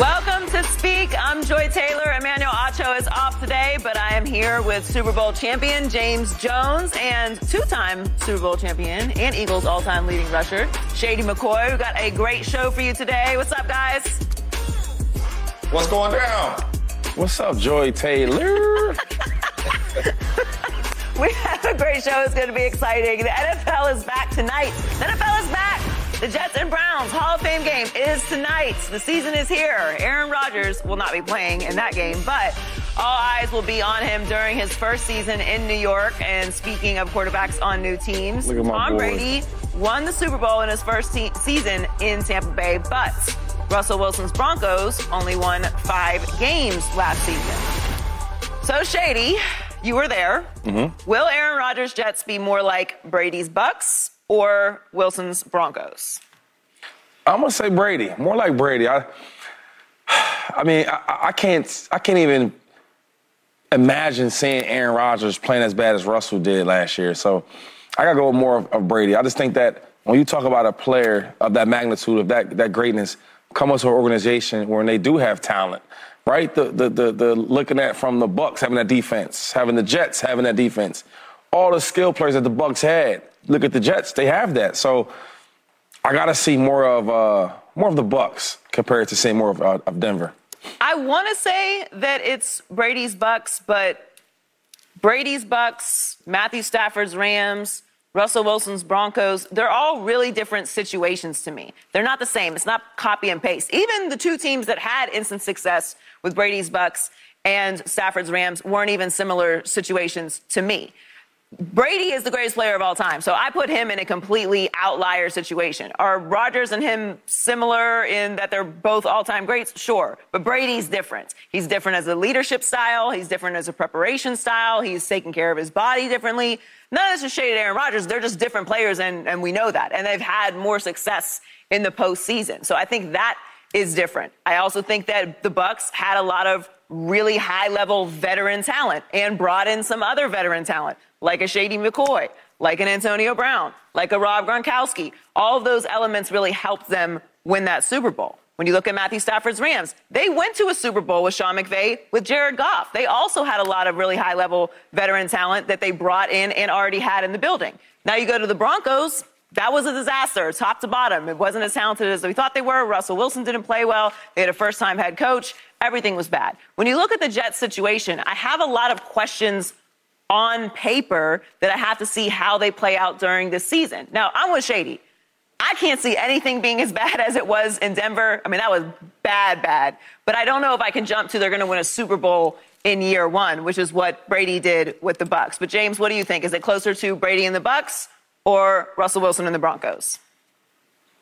Welcome to Speak. I'm Joy Taylor. Emmanuel Acho is off today, but I am here with Super Bowl champion James Jones and two-time Super Bowl champion and Eagles all-time leading rusher Shady McCoy. We've got a great show for you today. What's up, guys? What's going down? What's up, Joy Taylor? we have a great show. It's going to be exciting. The NFL is back tonight. The NFL is back. The Jets and Browns Hall of Fame game is tonight. The season is here. Aaron Rodgers will not be playing in that game, but all eyes will be on him during his first season in New York. And speaking of quarterbacks on new teams, Tom Brady won the Super Bowl in his first te- season in Tampa Bay, but Russell Wilson's Broncos only won five games last season. So, Shady, you were there. Mm-hmm. Will Aaron Rodgers' Jets be more like Brady's Bucs or Wilson's Broncos? I'm gonna say Brady. More like Brady. I, I mean, I, I can't. I can't even imagine seeing Aaron Rodgers playing as bad as Russell did last year. So I gotta go more of, of Brady. I just think that when you talk about a player of that magnitude, of that that greatness, come to an organization where they do have talent, right? The, the the the looking at from the Bucs having that defense, having the Jets having that defense, all the skill players that the Bucs had look at the Jets; they have that. So I got to see more of uh, more of the Bucs compared to seeing more of, uh, of Denver. I want to say that it's Brady's Bucs, but Brady's Bucs, Matthew Stafford's Rams, Russell Wilson's Broncos, they're all really different situations to me. They're not the same. It's not copy and paste. Even the two teams that had instant success with Brady's Bucs and Stafford's Rams weren't even similar situations to me. Brady is the greatest player of all time. So I put him in a completely outlier situation. Are Rodgers and him similar in that they're both all time greats? Sure. But Brady's different. He's different as a leadership style. He's different as a preparation style. He's taking care of his body differently. None of this is shaded Aaron Rodgers. They're just different players, and, and we know that. And they've had more success in the postseason. So I think that is different. I also think that the Bucs had a lot of really high level veteran talent and brought in some other veteran talent like a Shady McCoy, like an Antonio Brown, like a Rob Gronkowski. All of those elements really helped them win that Super Bowl. When you look at Matthew Stafford's Rams, they went to a Super Bowl with Sean McVay with Jared Goff. They also had a lot of really high level veteran talent that they brought in and already had in the building. Now you go to the Broncos, that was a disaster, top to bottom. It wasn't as talented as we thought they were. Russell Wilson didn't play well. They had a first time head coach. Everything was bad. When you look at the Jets situation, I have a lot of questions on paper that I have to see how they play out during this season. Now, I'm with Shady. I can't see anything being as bad as it was in Denver. I mean, that was bad, bad. But I don't know if I can jump to they're going to win a Super Bowl in year one, which is what Brady did with the Bucs. But James, what do you think? Is it closer to Brady and the Bucs or Russell Wilson and the Broncos?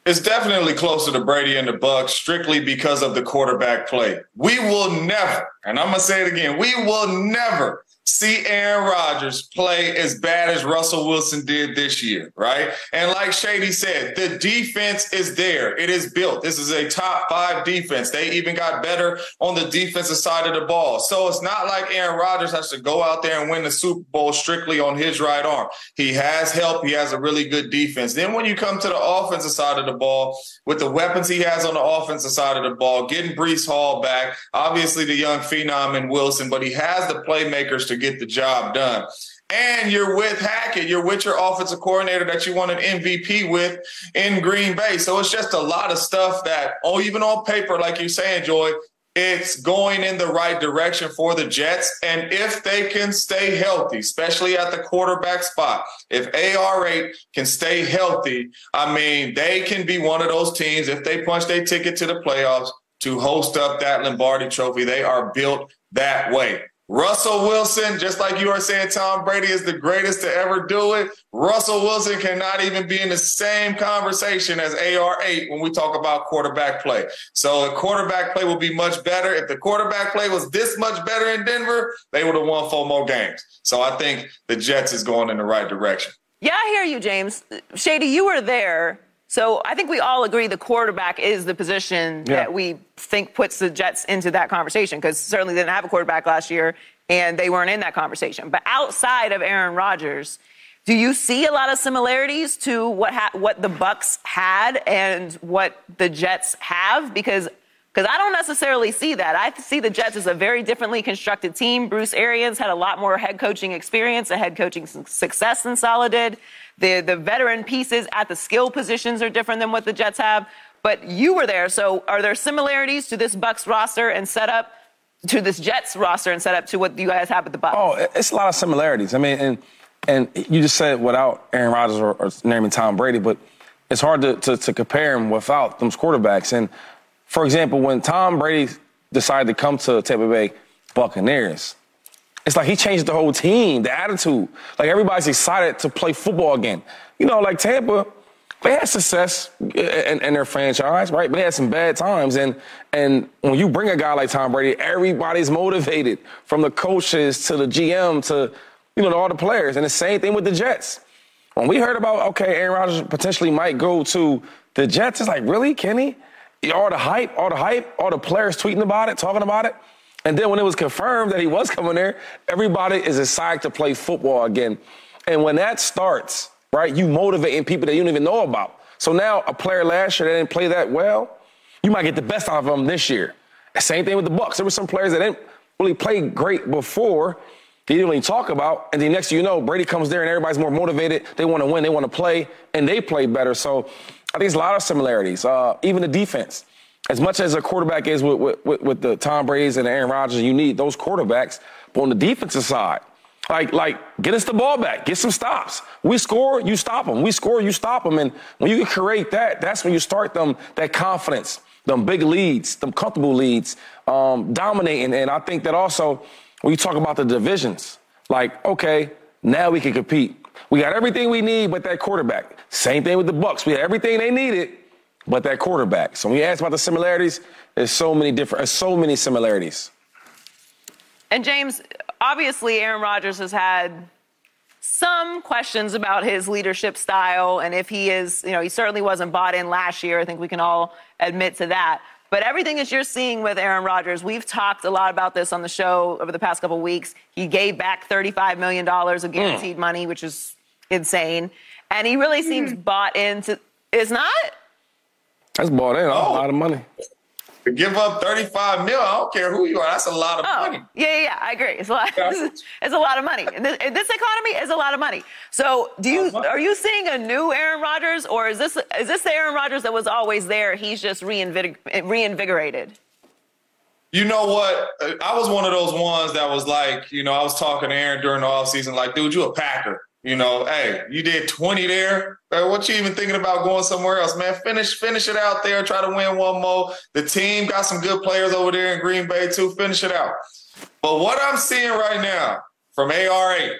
It's definitely closer to Brady and the Bucs strictly because of the quarterback play. We will never, and I'm going to say it again, we will never see Aaron Rodgers play as bad as Russell Wilson did this year, right? And like Shady said, the defense is there. It is built. This is a top five defense. They even got better on the defensive side of the ball. So it's not like Aaron Rodgers has to go out there and win the Super Bowl strictly on his right arm. He has help. He has a really good defense. Then when you come to the offensive side of the ball, with the weapons he has on the offensive side of the ball, getting Breece Hall back, obviously the young phenom in Wilson, but he has the playmakers to get the job done. And you're with Hackett. You're with your offensive coordinator that you won an MVP with in Green Bay. So it's just a lot of stuff that, oh, even on paper, like you're saying, Joy, it's going in the right direction for the Jets. And if they can stay healthy, especially at the quarterback spot, if AR8 can stay healthy, I mean, they can be one of those teams, if they punch their ticket to the playoffs, to host up that Lombardi trophy. They are built that way. Russell Wilson, just like you are saying, Tom Brady is the greatest to ever do it. Russell Wilson cannot even be in the same conversation as AR8 when we talk about quarterback play. So the quarterback play will be much better. If the quarterback play was this much better in Denver, they would have won four more games. So I think the Jets is going in the right direction. Yeah, I hear you, James. Shady, you were there. So I think we all agree the quarterback is the position yeah. that we think puts the Jets into that conversation because certainly they didn't have a quarterback last year and they weren't in that conversation. But outside of Aaron Rodgers, do you see a lot of similarities to what ha- what the Bucs had and what the Jets have? Because Because I don't necessarily see that. I see the Jets as a very differently constructed team. Bruce Arians had a lot more head coaching experience, a head coaching success than Saleh did. The, the veteran pieces at the skill positions are different than what the Jets have. But you were there, so are there similarities to this Bucs roster and setup, to this Jets roster and setup to what you guys have with the Bucs? Oh, it's a lot of similarities. I mean, and and you just said without Aaron Rodgers or, or naming Tom Brady, but it's hard to, to, to compare him without those quarterbacks. And for example, when Tom Brady decided to come to Tampa Bay Buccaneers, it's like he changed the whole team, the attitude. Like everybody's excited to play football again. You know, like Tampa, they had success in, in, their franchise, right? But they had some bad times. And and when you bring a guy like Tom Brady, everybody's motivated, from the coaches to the GM to you know to all the players. And the same thing with the Jets. When we heard about okay, Aaron Rodgers potentially might go to the Jets, it's like really, Kenny? All the hype, all the hype, all the players tweeting about it, talking about it. And then when it was confirmed that he was coming there, everybody is excited to play football again. And when that starts, right? You motivating people that you don't even know about. So now a player last year that didn't play that well, you might get the best out of them this year. Same thing with the Bucs. There were some players that didn't really play great before. They didn't really talk about, and the next you know, Brady comes there and everybody's more motivated. They want to win, they want to play, and they play better. So I think there's a lot of similarities. Uh, even the defense, as much as a quarterback is with, with, with the Tom Brady's and Aaron Rodgers, you need those quarterbacks. But on the defensive side, like, like, get us the ball back, get some stops. We score, you stop them. We score, you stop them. And when you can create that, that's when you start them that confidence, them big leads, them comfortable leads, um, dominating. And I think that also when you talk about the divisions, like, okay, now we can compete. We got everything we need, but that quarterback. Same thing with the Bucs. We had everything they needed, but that quarterback. So when you ask about the similarities, there's so many different, there's so many similarities. And James, obviously, Aaron Rodgers has had some questions about his leadership style and if he is, you know, he certainly wasn't bought in last year. I think we can all admit to that. But everything that you're seeing with Aaron Rodgers, we've talked a lot about this on the show over the past couple weeks. He gave back $35 million of guaranteed mm. money, which is insane. And he really seems mm. bought into. Is not? That's bought in. Oh. A lot of money to give up 35 mil, I don't care who you are. That's a lot of oh, money. Yeah, yeah, yeah, I agree. It's a lot. it's a lot of money. In this, in this economy, is a lot of money. So, do you are you seeing a new Aaron Rodgers, or is this is this the Aaron Rodgers that was always there? He's just reinvig- reinvigorated. You know what? I was one of those ones that was like, you know, I was talking to Aaron during the offseason, like, dude, you a Packer. You know, hey, you did 20 there. What you even thinking about going somewhere else, man? Finish, finish it out there. Try to win one more. The team got some good players over there in Green Bay too. Finish it out. But what I'm seeing right now from AR8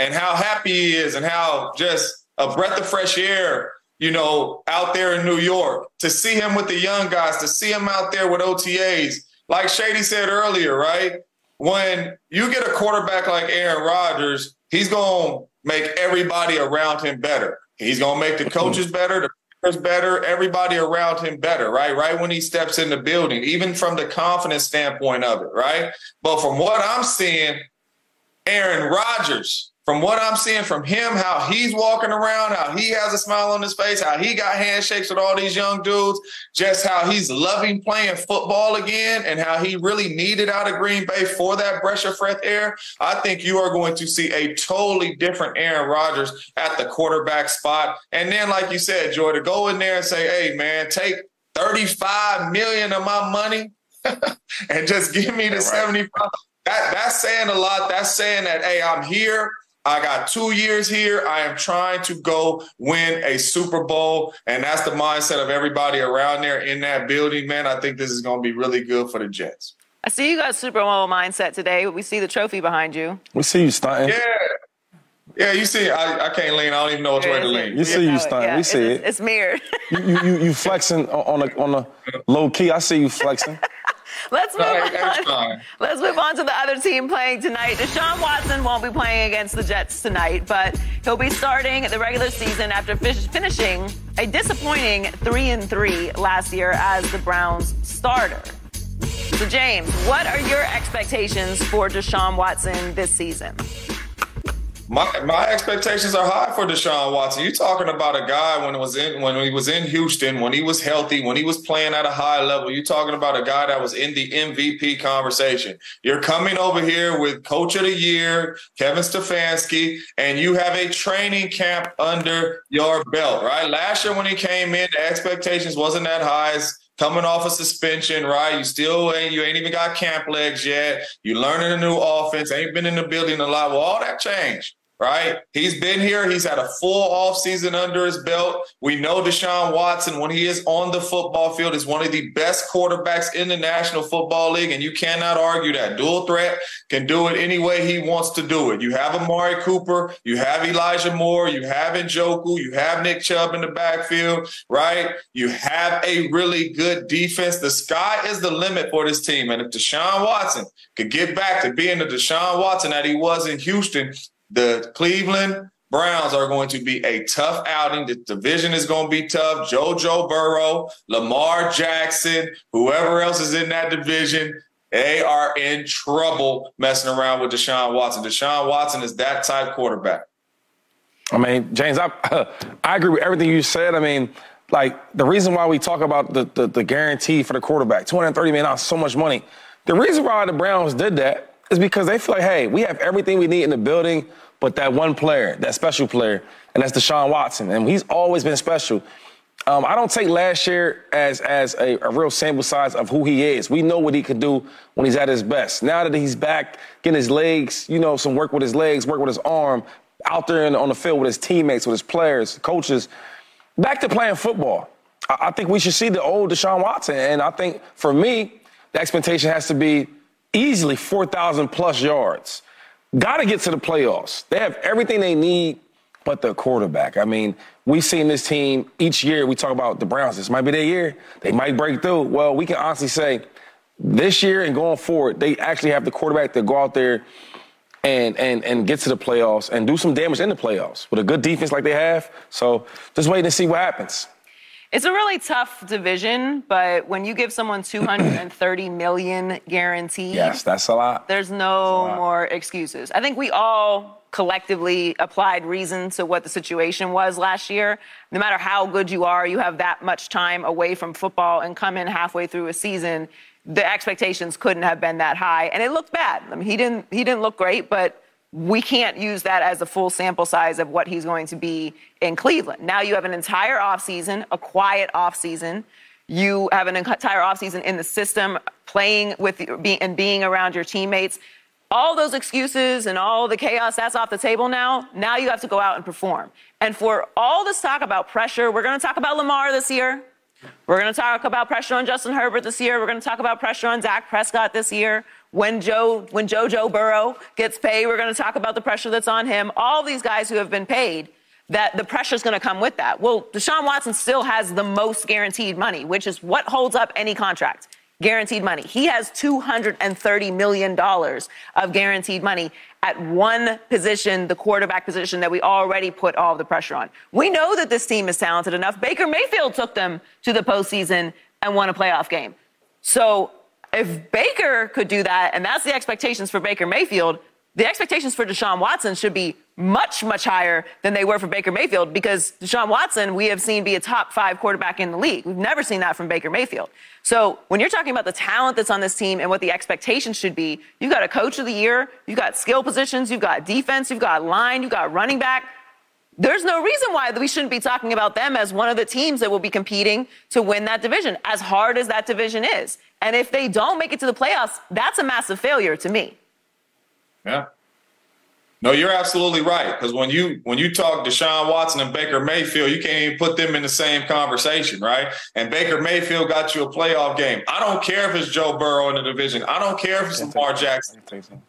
and how happy he is and how just a breath of fresh air, you know, out there in New York, to see him with the young guys, to see him out there with OTAs, like Shady said earlier, right? When you get a quarterback like Aaron Rodgers, he's going to make everybody around him better. He's going to make the coaches better, the players better, everybody around him better, right? Right when he steps in the building, even from the confidence standpoint of it, right? But from what I'm seeing, Aaron Rodgers from what I'm seeing from him, how he's walking around, how he has a smile on his face, how he got handshakes with all these young dudes, just how he's loving playing football again, and how he really needed out of Green Bay for that breath of fresh air. I think you are going to see a totally different Aaron Rodgers at the quarterback spot. And then, like you said, Joy, to go in there and say, hey, man, take 35 million of my money and just give me the right. 75. That, that's saying a lot. That's saying that, hey, I'm here. I got two years here. I am trying to go win a Super Bowl. And that's the mindset of everybody around there in that building, man. I think this is going to be really good for the Jets. I see you got Super Bowl mindset today. We see the trophy behind you. We see you stunting. Yeah. Yeah, you see, I, I can't lean. I don't even know which way to lean. You see you stunting. Yeah, we see it. It's, mirrored. you, you, you flexing on a, on a low key. I see you flexing. Let's move on. Let's move on to the other team playing tonight. Deshaun Watson won't be playing against the Jets tonight, but he'll be starting the regular season after finishing a disappointing three and three last year as the Browns starter. So, James, what are your expectations for Deshaun Watson this season? My my expectations are high for Deshaun Watson. You're talking about a guy when it was in when he was in Houston, when he was healthy, when he was playing at a high level. You're talking about a guy that was in the MVP conversation. You're coming over here with Coach of the Year, Kevin Stefanski, and you have a training camp under your belt, right? Last year when he came in, the expectations wasn't that high. As coming off a suspension, right? You still ain't you ain't even got camp legs yet. You learning a new offense, ain't been in the building a lot. Well, all that changed right? He's been here. He's had a full offseason under his belt. We know Deshaun Watson, when he is on the football field, is one of the best quarterbacks in the National Football League, and you cannot argue that. Dual threat can do it any way he wants to do it. You have Amari Cooper, you have Elijah Moore, you have Njoku, you have Nick Chubb in the backfield, right? You have a really good defense. The sky is the limit for this team. And if Deshaun Watson could get back to being the Deshaun Watson that he was in Houston, the Cleveland Browns are going to be a tough outing. The division is going to be tough. JoJo Burrow, Lamar Jackson, whoever else is in that division, they are in trouble messing around with Deshaun Watson. Deshaun Watson is that type quarterback. I mean, James, I, I agree with everything you said. I mean, like the reason why we talk about the, the, the guarantee for the quarterback, $230 million, so much money. The reason why the Browns did that is because they feel like, hey, we have everything we need in the building, but that one player, that special player, and that's Deshaun Watson, and he's always been special. Um, I don't take last year as as a, a, real sample size of who he is. We know what he could do when he's at his best. Now that he's back, getting his legs, you know, some work with his legs, work with his arm, out there in, on the field with his teammates, with his players, coaches, back to playing football. I, I think we should see the old Deshaun Watson, and I think for me, the expectation has to be easily 4,000 plus yards. Got to get to the playoffs. They have everything they need but the quarterback. I mean, we've seen this team each year. We talk about the Browns. This might be their year. They might break through. Well, we can honestly say this year and going forward, they actually have the quarterback to go out there and and and get to the playoffs and do some damage in the playoffs with a good defense like they have. So just waiting to see what happens. It's a really tough division, but when you give someone 230 million guaranteed, yes, that's a lot. There's no lot. more excuses. I think we all collectively applied reason to what the situation was last year. No matter how good you are, you have that much time away from football and come in halfway through a season. The expectations couldn't have been that high, and it looked bad. I mean, he didn't he didn't look great, but we can't use that as a full sample size of what he's going to be in Cleveland. Now you have an entire offseason, a quiet offseason. You have an entire offseason in the system, playing with and being around your teammates. All those excuses and all the chaos, that's off the table now. Now you have to go out and perform. And for all this talk about pressure, we're going to talk about Lamar this year. We're going to talk about pressure on Justin Herbert this year. We're going to talk about pressure on Dak Prescott this year. When Joe, when JoJo Burrow gets paid, we're going to talk about the pressure that's on him. All these guys who have been paid, that the pressure is going to come with that. Well, Deshaun Watson still has the most guaranteed money, which is what holds up any contract. Guaranteed money. He has $230 million of guaranteed money at one position, the quarterback position that we already put all the pressure on. We know that this team is talented enough. Baker Mayfield took them to the postseason and won a playoff game. So if Baker could do that, and that's the expectations for Baker Mayfield, the expectations for Deshaun Watson should be much, much higher than they were for Baker Mayfield because Deshaun Watson, we have seen be a top five quarterback in the league. We've never seen that from Baker Mayfield. So when you're talking about the talent that's on this team and what the expectations should be, you've got a coach of the year, you've got skill positions, you've got defense, you've got line, you've got running back. There's no reason why we shouldn't be talking about them as one of the teams that will be competing to win that division, as hard as that division is. And if they don't make it to the playoffs, that's a massive failure to me. Yeah. No, you're absolutely right. Because when you when you talk Deshaun Watson and Baker Mayfield, you can't even put them in the same conversation, right? And Baker Mayfield got you a playoff game. I don't care if it's Joe Burrow in the division. I don't care if it's Lamar Jackson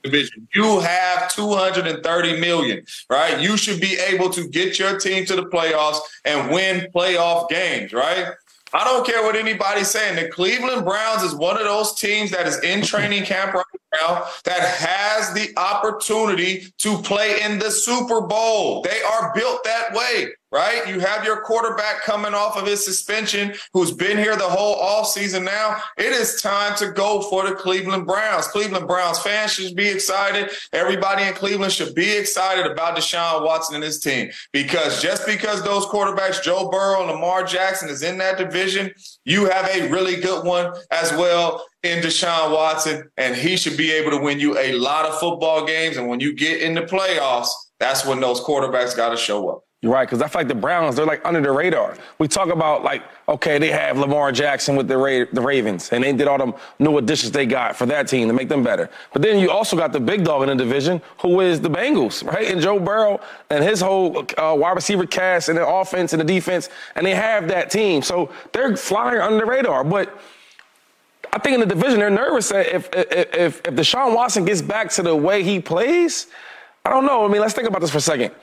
division. You have 230 million, right? You should be able to get your team to the playoffs and win playoff games, right? I don't care what anybody's saying. The Cleveland Browns is one of those teams that is in training camp right now that has the opportunity to play in the Super Bowl. They are built that way. right? You have your quarterback coming off of his suspension who's been here the whole offseason now. It is time to go for the Cleveland Browns. Cleveland Browns fans should be excited. Everybody in Cleveland should be excited about Deshaun Watson and his team because just because those quarterbacks, Joe Burrow and Lamar Jackson, is in that division, you have a really good one as well in Deshaun Watson, and he should be able to win you a lot of football games. And when you get in the playoffs, that's when those quarterbacks got to show up. Right, because I feel like the Browns, they're like under the radar. We talk about like, okay, they have Lamar Jackson with the Ra- the Ravens, and they did all them new additions they got for that team to make them better. But then you also got the big dog in the division, who is the Bengals, right? And Joe Burrow and his whole uh, wide receiver cast and the offense and the defense, and they have that team, so they're flying under the radar. But I think in the division, they're nervous that if if if, if Deshaun Watson gets back to the way he plays, I don't know. I mean, let's think about this for a second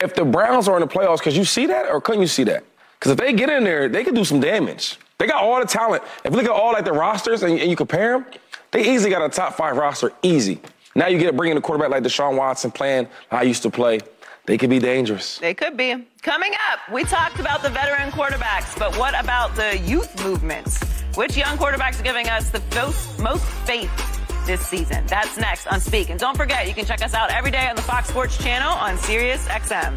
if the Browns are in the playoffs, because you see that or couldn't you see that? Because if they get in there, they could do some damage. They got all the talent. If you look at all like the rosters and, and you compare them, they easily got a top five roster, easy. Now you get bringing a quarterback like Deshaun Watson playing how I used to play. They could be dangerous. They could be. Coming up, we talked about the veteran quarterbacks, but what about the youth movements? Which young quarterbacks are giving us the most, most faith this season. That's next on Speak. And don't forget, you can check us out every day on the Fox Sports channel on Sirius XM.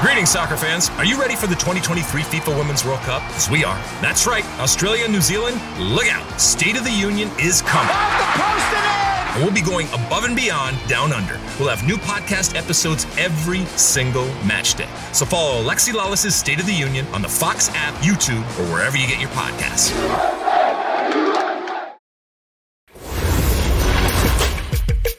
Greetings, soccer fans. Are you ready for the 2023 FIFA Women's World Cup? As we are. That's right. Australia and New Zealand, look out. State of the Union is coming and we'll be going above and beyond down under. We'll have new podcast episodes every single match day. So follow Alexi Lalas's State of the Union on the Fox app, YouTube, or wherever you get your podcasts.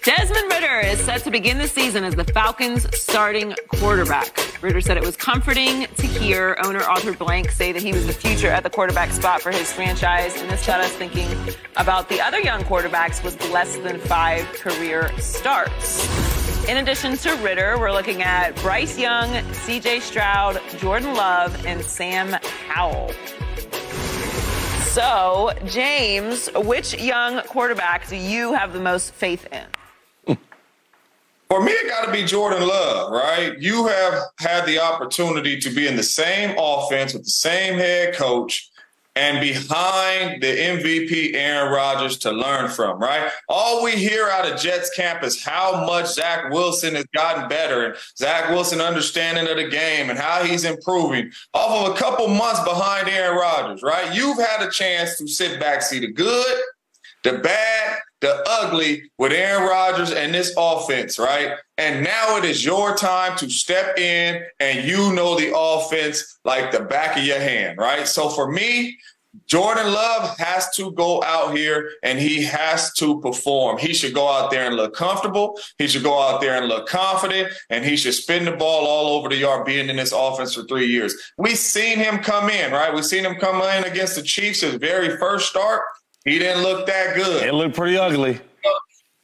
Desmond Is set to begin the season as the Falcons' starting quarterback. Ridder said it was comforting to hear owner Arthur Blank say that he was the future at the quarterback spot for his franchise, and this got us thinking about the other young quarterbacks with less than five career starts. In addition to Ridder, we're looking at Bryce Young, CJ Stroud, Jordan Love, and Sam Howell. So, James, which young quarterback do you have the most faith in? For me, it got to be Jordan Love, right? You have had the opportunity to be in the same offense with the same head coach and behind the MVP Aaron Rodgers to learn from, right? All we hear out of Jets camp is how much Zach Wilson has gotten better and Zach Wilson understanding of the game and how he's improving off of a couple months behind Aaron Rodgers, right? You've had a chance to sit back, see the good, the bad, the ugly with Aaron Rodgers and this offense, right? And now it is your time to step in and you know the offense like the back of your hand, right? So for me, Jordan Love has to go out here and he has to perform. He should go out there and look comfortable. He should go out there and look confident and he should spin the ball all over the yard being in this offense for three years. We've seen him come in, right? We've seen him come in against the Chiefs his very first start. He didn't look that good. It looked pretty ugly.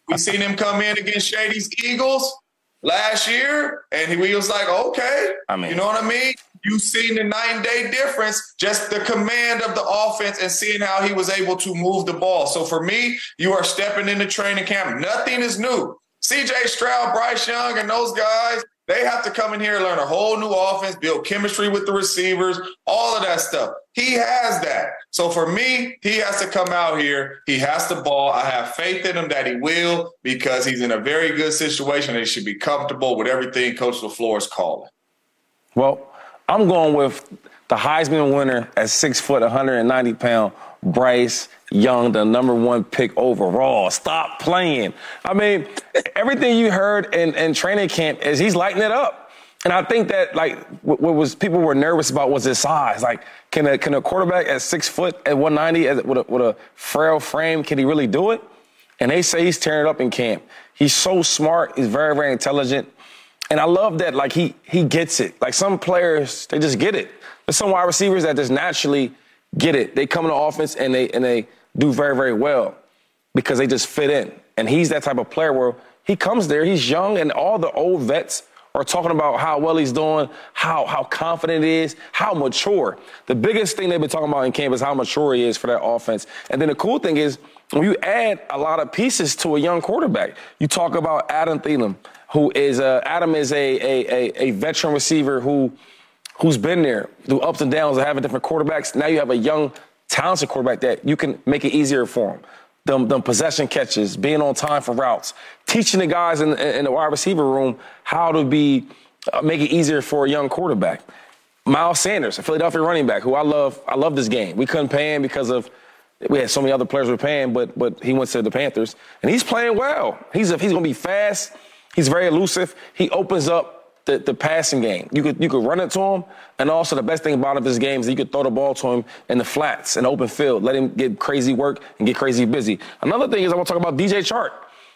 We seen him come in against Shady's Eagles last year, and he was like, okay. I mean, you know what I mean? You seen the nine day difference, just the command of the offense and seeing how he was able to move the ball. So for me, you are stepping into training camp. Nothing is new. CJ Stroud, Bryce Young, and those guys, they have to come in here and learn a whole new offense, build chemistry with the receivers, all of that stuff. He has that. So for me, he has to come out here. He has to ball. I have faith in him that he will because he's in a very good situation. He should be comfortable with everything Coach LaFleur is calling. Well, I'm going with the Heisman winner at six foot, 190 pound, Bryce Young, the number one pick overall. Stop playing. I mean, everything you heard in, in training camp is he's lighting it up. And I think that like what was people were nervous about was his size. Like, can a can a quarterback at six foot at 190 with a, with a frail frame can he really do it? And they say he's tearing it up in camp. He's so smart. He's very very intelligent. And I love that like he he gets it. Like some players they just get it. There's some wide receivers that just naturally get it. They come in the offense and they and they do very, very well because they just fit in. And he's that type of player where he comes there, he's young, and all the old vets are talking about how well he's doing, how how confident he is, how mature. The biggest thing they've been talking about in camp is how mature he is for that offense. And then the cool thing is when you add a lot of pieces to a young quarterback, you talk about Adam Thielen, who is a, Adam is a, a, a, a veteran receiver who who's been there through ups and downs of having different quarterbacks. Now you have a young, talented quarterback that you can make it easier for him. Them, them possession catches, being on time for routes, teaching the guys in, in the wide receiver room how to be uh, make it easier for a young quarterback. Miles Sanders, a Philadelphia running back, who I love. I love this game. We couldn't pay him because of we had so many other players we were paying, but but he went to the Panthers and he's playing well. He's a, he's going to be fast. He's very elusive. He opens up the, the passing game. You could you could run it to him, and also the best thing about his game is you could throw the ball to him in the flats and open field, let him get crazy work and get crazy busy. Another thing is I want to talk about DJ Chark,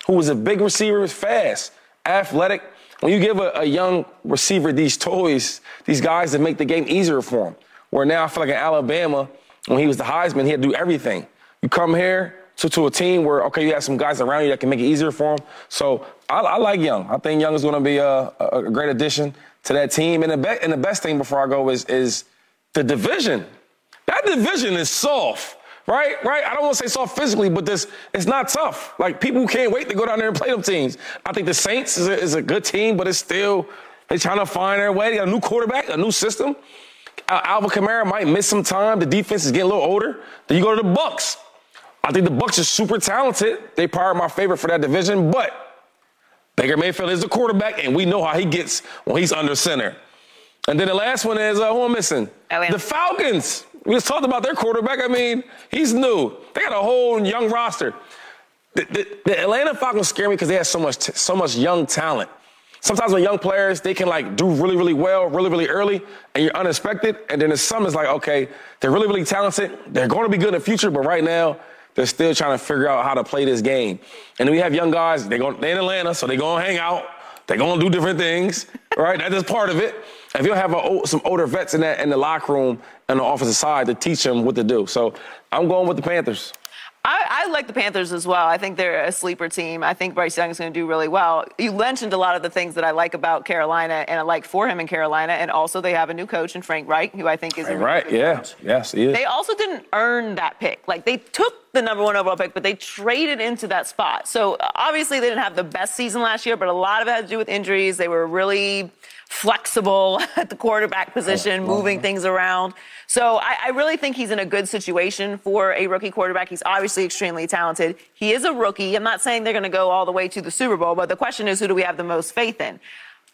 who was a big receiver, fast, athletic. When you give a, a young receiver these toys, these guys that make the game easier for him. Where now I feel like in Alabama, when he was the Heisman, he had to do everything. You come here, to, to a team where, okay, you have some guys around you that can make it easier for them. So I, I like Young. I think Young is going to be a, a, great addition to that team. And the, be, and the best thing before I go is, is the division. That division is soft right? Right? I don't want to say soft physically, but this it's not tough. Like people can't wait to go down there and play them teams. I think the Saints is a, is a good team, but it's still they're trying to find their way. They got a new quarterback, a new system. Uh, Alvin Kamara might miss some time. The defense is getting a little older. Then you go to the Bucs. I think the Bucs are super talented. They probably are my favorite for that division, but Baker Mayfield is the quarterback, and we know how he gets when he's under center. And then the last one is uh, who I'm missing? Atlanta. The Falcons. We just talked about their quarterback. I mean, he's new. They got a whole young roster. The, the, the Atlanta Falcons scare me because they have so much, t- so much young talent. Sometimes when young players, they can like do really, really well, really, really early, and you're unexpected. And then the some is like, okay, they're really, really talented. They're going to be good in the future, but right now they're still trying to figure out how to play this game. And we have young guys, they go, they're in Atlanta, so they're going to hang out. They're going to do different things, right? That's part of it. If you have a, some older vets in, that, in the locker room and the offensive side to teach them what to do. So I'm going with the Panthers. I, I, like the Panthers as well. I think they're a sleeper team. I think Bryce Young is going to do really well. You mentioned a lot of the things that I like about Carolina and I like for him in Carolina. And also, they have a new coach in Frank Reich, who I think is Frank a right. Yeah. Coach. Yes, he is. They also didn't earn that pick. Like they took the number one overall pick, but they traded into that spot. So obviously, they didn't have the best season last year, but a lot of it had to do with injuries. They were really flexible at the quarterback position, moving things around. So I, I, really think he's in a good situation for a rookie quarterback. He's obviously extremely talented. He is a rookie. I'm not saying they're going to go all the way to the Super Bowl, but the question is, who do we have the most faith in?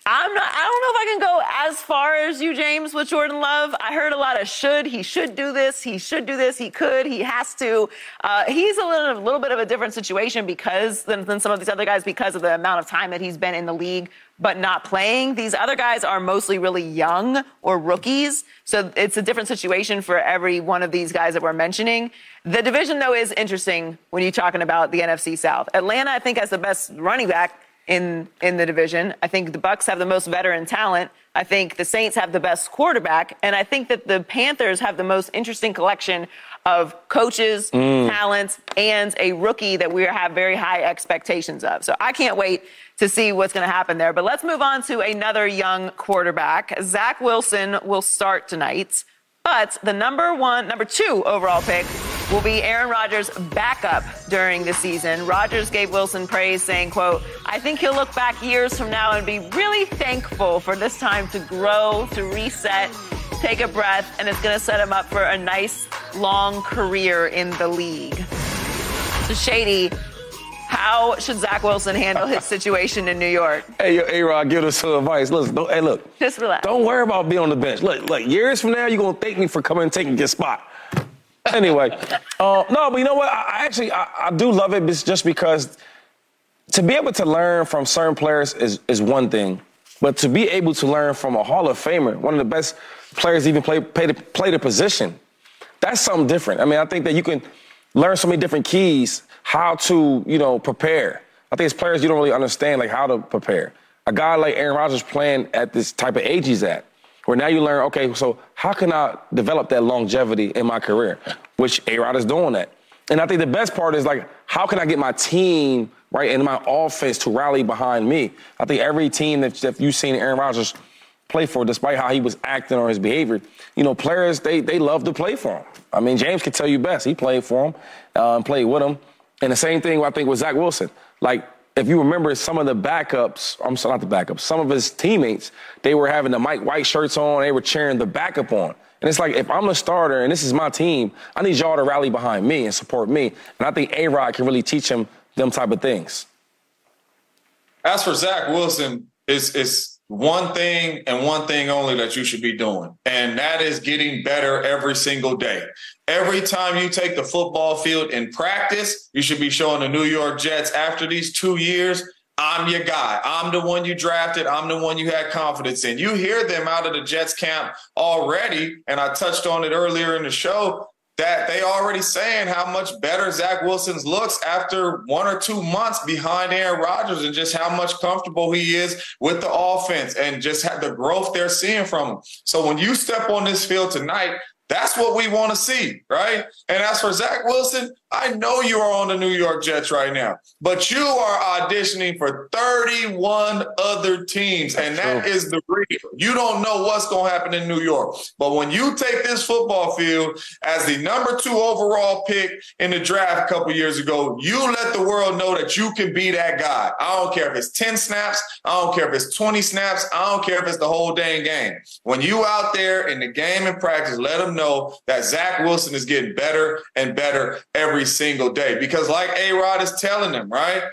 I'm not, I don't know if I can go as far as you, James, with Jordan Love. I heard a lot of should. He should do this. He should do this. He could. He has to. Uh, he's a little, a little bit of a different situation because than, than some of these other guys because of the amount of time that he's been in the league but not playing. These other guys are mostly really young or rookies. So it's a different situation for every one of these guys that we're mentioning. The division, though, is interesting when you're talking about the NFC South. Atlanta, I think, has the best running back in in the division. I think the Bucs have the most veteran talent. I think the Saints have the best quarterback, and I think that the Panthers have the most interesting collection of coaches, mm. talents, and a rookie that we have very high expectations of. So I can't wait to see what's going to happen there. But let's move on to another young quarterback. Zach Wilson will start tonight. But the number one, number two overall pick will be Aaron Rodgers' backup during the season. Rodgers gave Wilson praise, saying, quote, I think he'll look back years from now and be really thankful for this time to grow, to reset, take a breath, and it's going to set him up for a nice, long career in the league. So Shady, how should Zach Wilson handle his situation in New York? Hey, yo, A-Rod, give us some advice. Listen, hey, look. Just relax. Don't worry about being on the bench. Look, look, years from now, you're going to thank me for coming and taking your spot. Anyway, uh, no, but you know what? I, I actually, I, I, do love it just because to be able to learn from certain players is, is one thing, but to be able to learn from a Hall of Famer, one of the best players even play, play, the, play the position, that's something different. I mean, I think that you can learn so many different keys how to, you know, prepare. I think as players, you don't really understand like how to prepare. A guy like Aaron Rodgers playing at this type of age he's at, where now you learn, okay, so how can I develop that longevity in my career? Which A Rod is doing that. And I think the best part is like, how can I get my team right, and my offense to rally behind me. I think every team that, that you've seen Aaron Rodgers play for, despite how he was acting or his behavior, you know, players they they love to play for him. I mean, James can tell you best. He played for him, uh, played with him. And the same thing I think with Zach Wilson. Like if you remember some of the backups, I'm sorry, not the backups, some of his teammates, they were having the Mike White shirts on, they were cheering the backup on. And it's like, if I'm the starter and this is my team, I need y'all to rally behind me and support me. And I think A Rod can really teach him them type of things. As for Zach Wilson, it's, it's one thing and one thing only that you should be doing, and that is getting better every single day. Every time you take the football field in practice, you should be showing the New York Jets after these two years. I'm your guy. I'm the one you drafted. I'm the one you had confidence in. You hear them out of the Jets camp already, and I touched on it earlier in the show that they already saying how much better Zach Wilson's looks after one or two months behind Aaron Rodgers and just how much comfortable he is with the offense and just had the growth they're seeing from him. So when you step on this field tonight, that's what we want to see, right? And as for Zach Wilson, I know you are on the New York Jets right now, but you are auditioning for 31 other teams, and that is the real. You don't know what's going to happen in New York. But when you take this football field as the number two overall pick in the draft a couple years ago, you let the world know that you can be that guy. I don't care if it's 10 snaps, I don't care if it's 20 snaps, I don't care if it's the whole dang game. When you out there in the game and practice, let them know that Zach Wilson is getting better and better every single day. Because, like A Rod is telling them, right?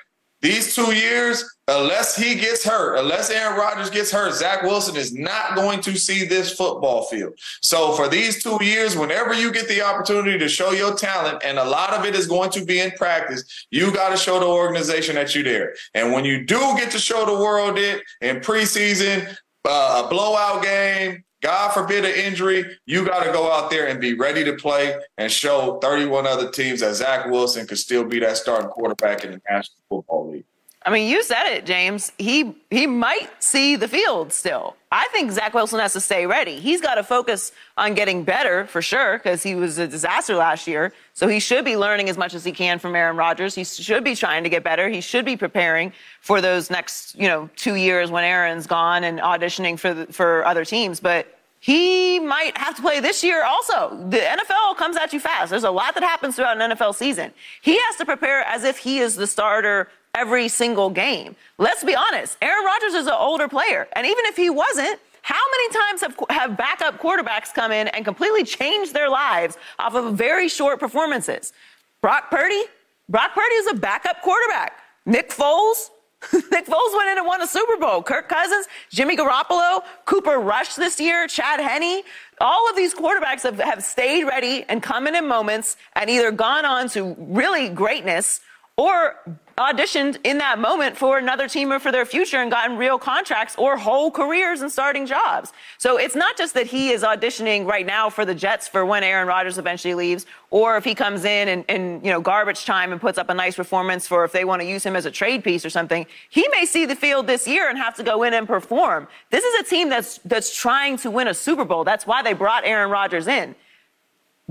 These two years, unless he gets hurt, unless Aaron Rodgers gets hurt, Zach Wilson is not going to see this football field. So, for these two years, whenever you get the opportunity to show your talent, and a lot of it is going to be in practice, you got to show the organization that you're there. And when you do get to show the world it in preseason, uh, a blowout game, God forbid an injury, you got to go out there and be ready to play and show 31 other teams that Zach Wilson could still be that starting quarterback in the National Football League. I mean, you said it, James. He he might see the field still. I think Zach Wilson has to stay ready. He's got to focus on getting better for sure because he was a disaster last year. So he should be learning as much as he can from Aaron Rodgers. He should be trying to get better. He should be preparing for those next, you know, two years when Aaron's gone and auditioning for the, for other teams. But he might have to play this year also. The NFL comes at you fast. There's a lot that happens throughout an NFL season. He has to prepare as if he is the starter every single game. Let's be honest. Aaron Rodgers is an older player. And even if he wasn't, how many times have, have backup quarterbacks come in and completely changed their lives off of very short performances? Brock Purdy? Brock Purdy is a backup quarterback. Nick Foles? Nick Foles went in and won a Super Bowl. Kirk Cousins, Jimmy Garoppolo, Cooper Rush this year, Chad Henne. All of these quarterbacks have, have stayed ready and come in in moments and either gone on to really greatness or auditioned in that moment for another team or for their future and gotten real contracts or whole careers and starting jobs. So it's not just that he is auditioning right now for the Jets for when Aaron Rodgers eventually leaves, or if he comes in and, and you know garbage time and puts up a nice performance for if they want to use him as a trade piece or something. He may see the field this year and have to go in and perform. This is a team that's that's trying to win a Super Bowl. That's why they brought Aaron Rodgers in.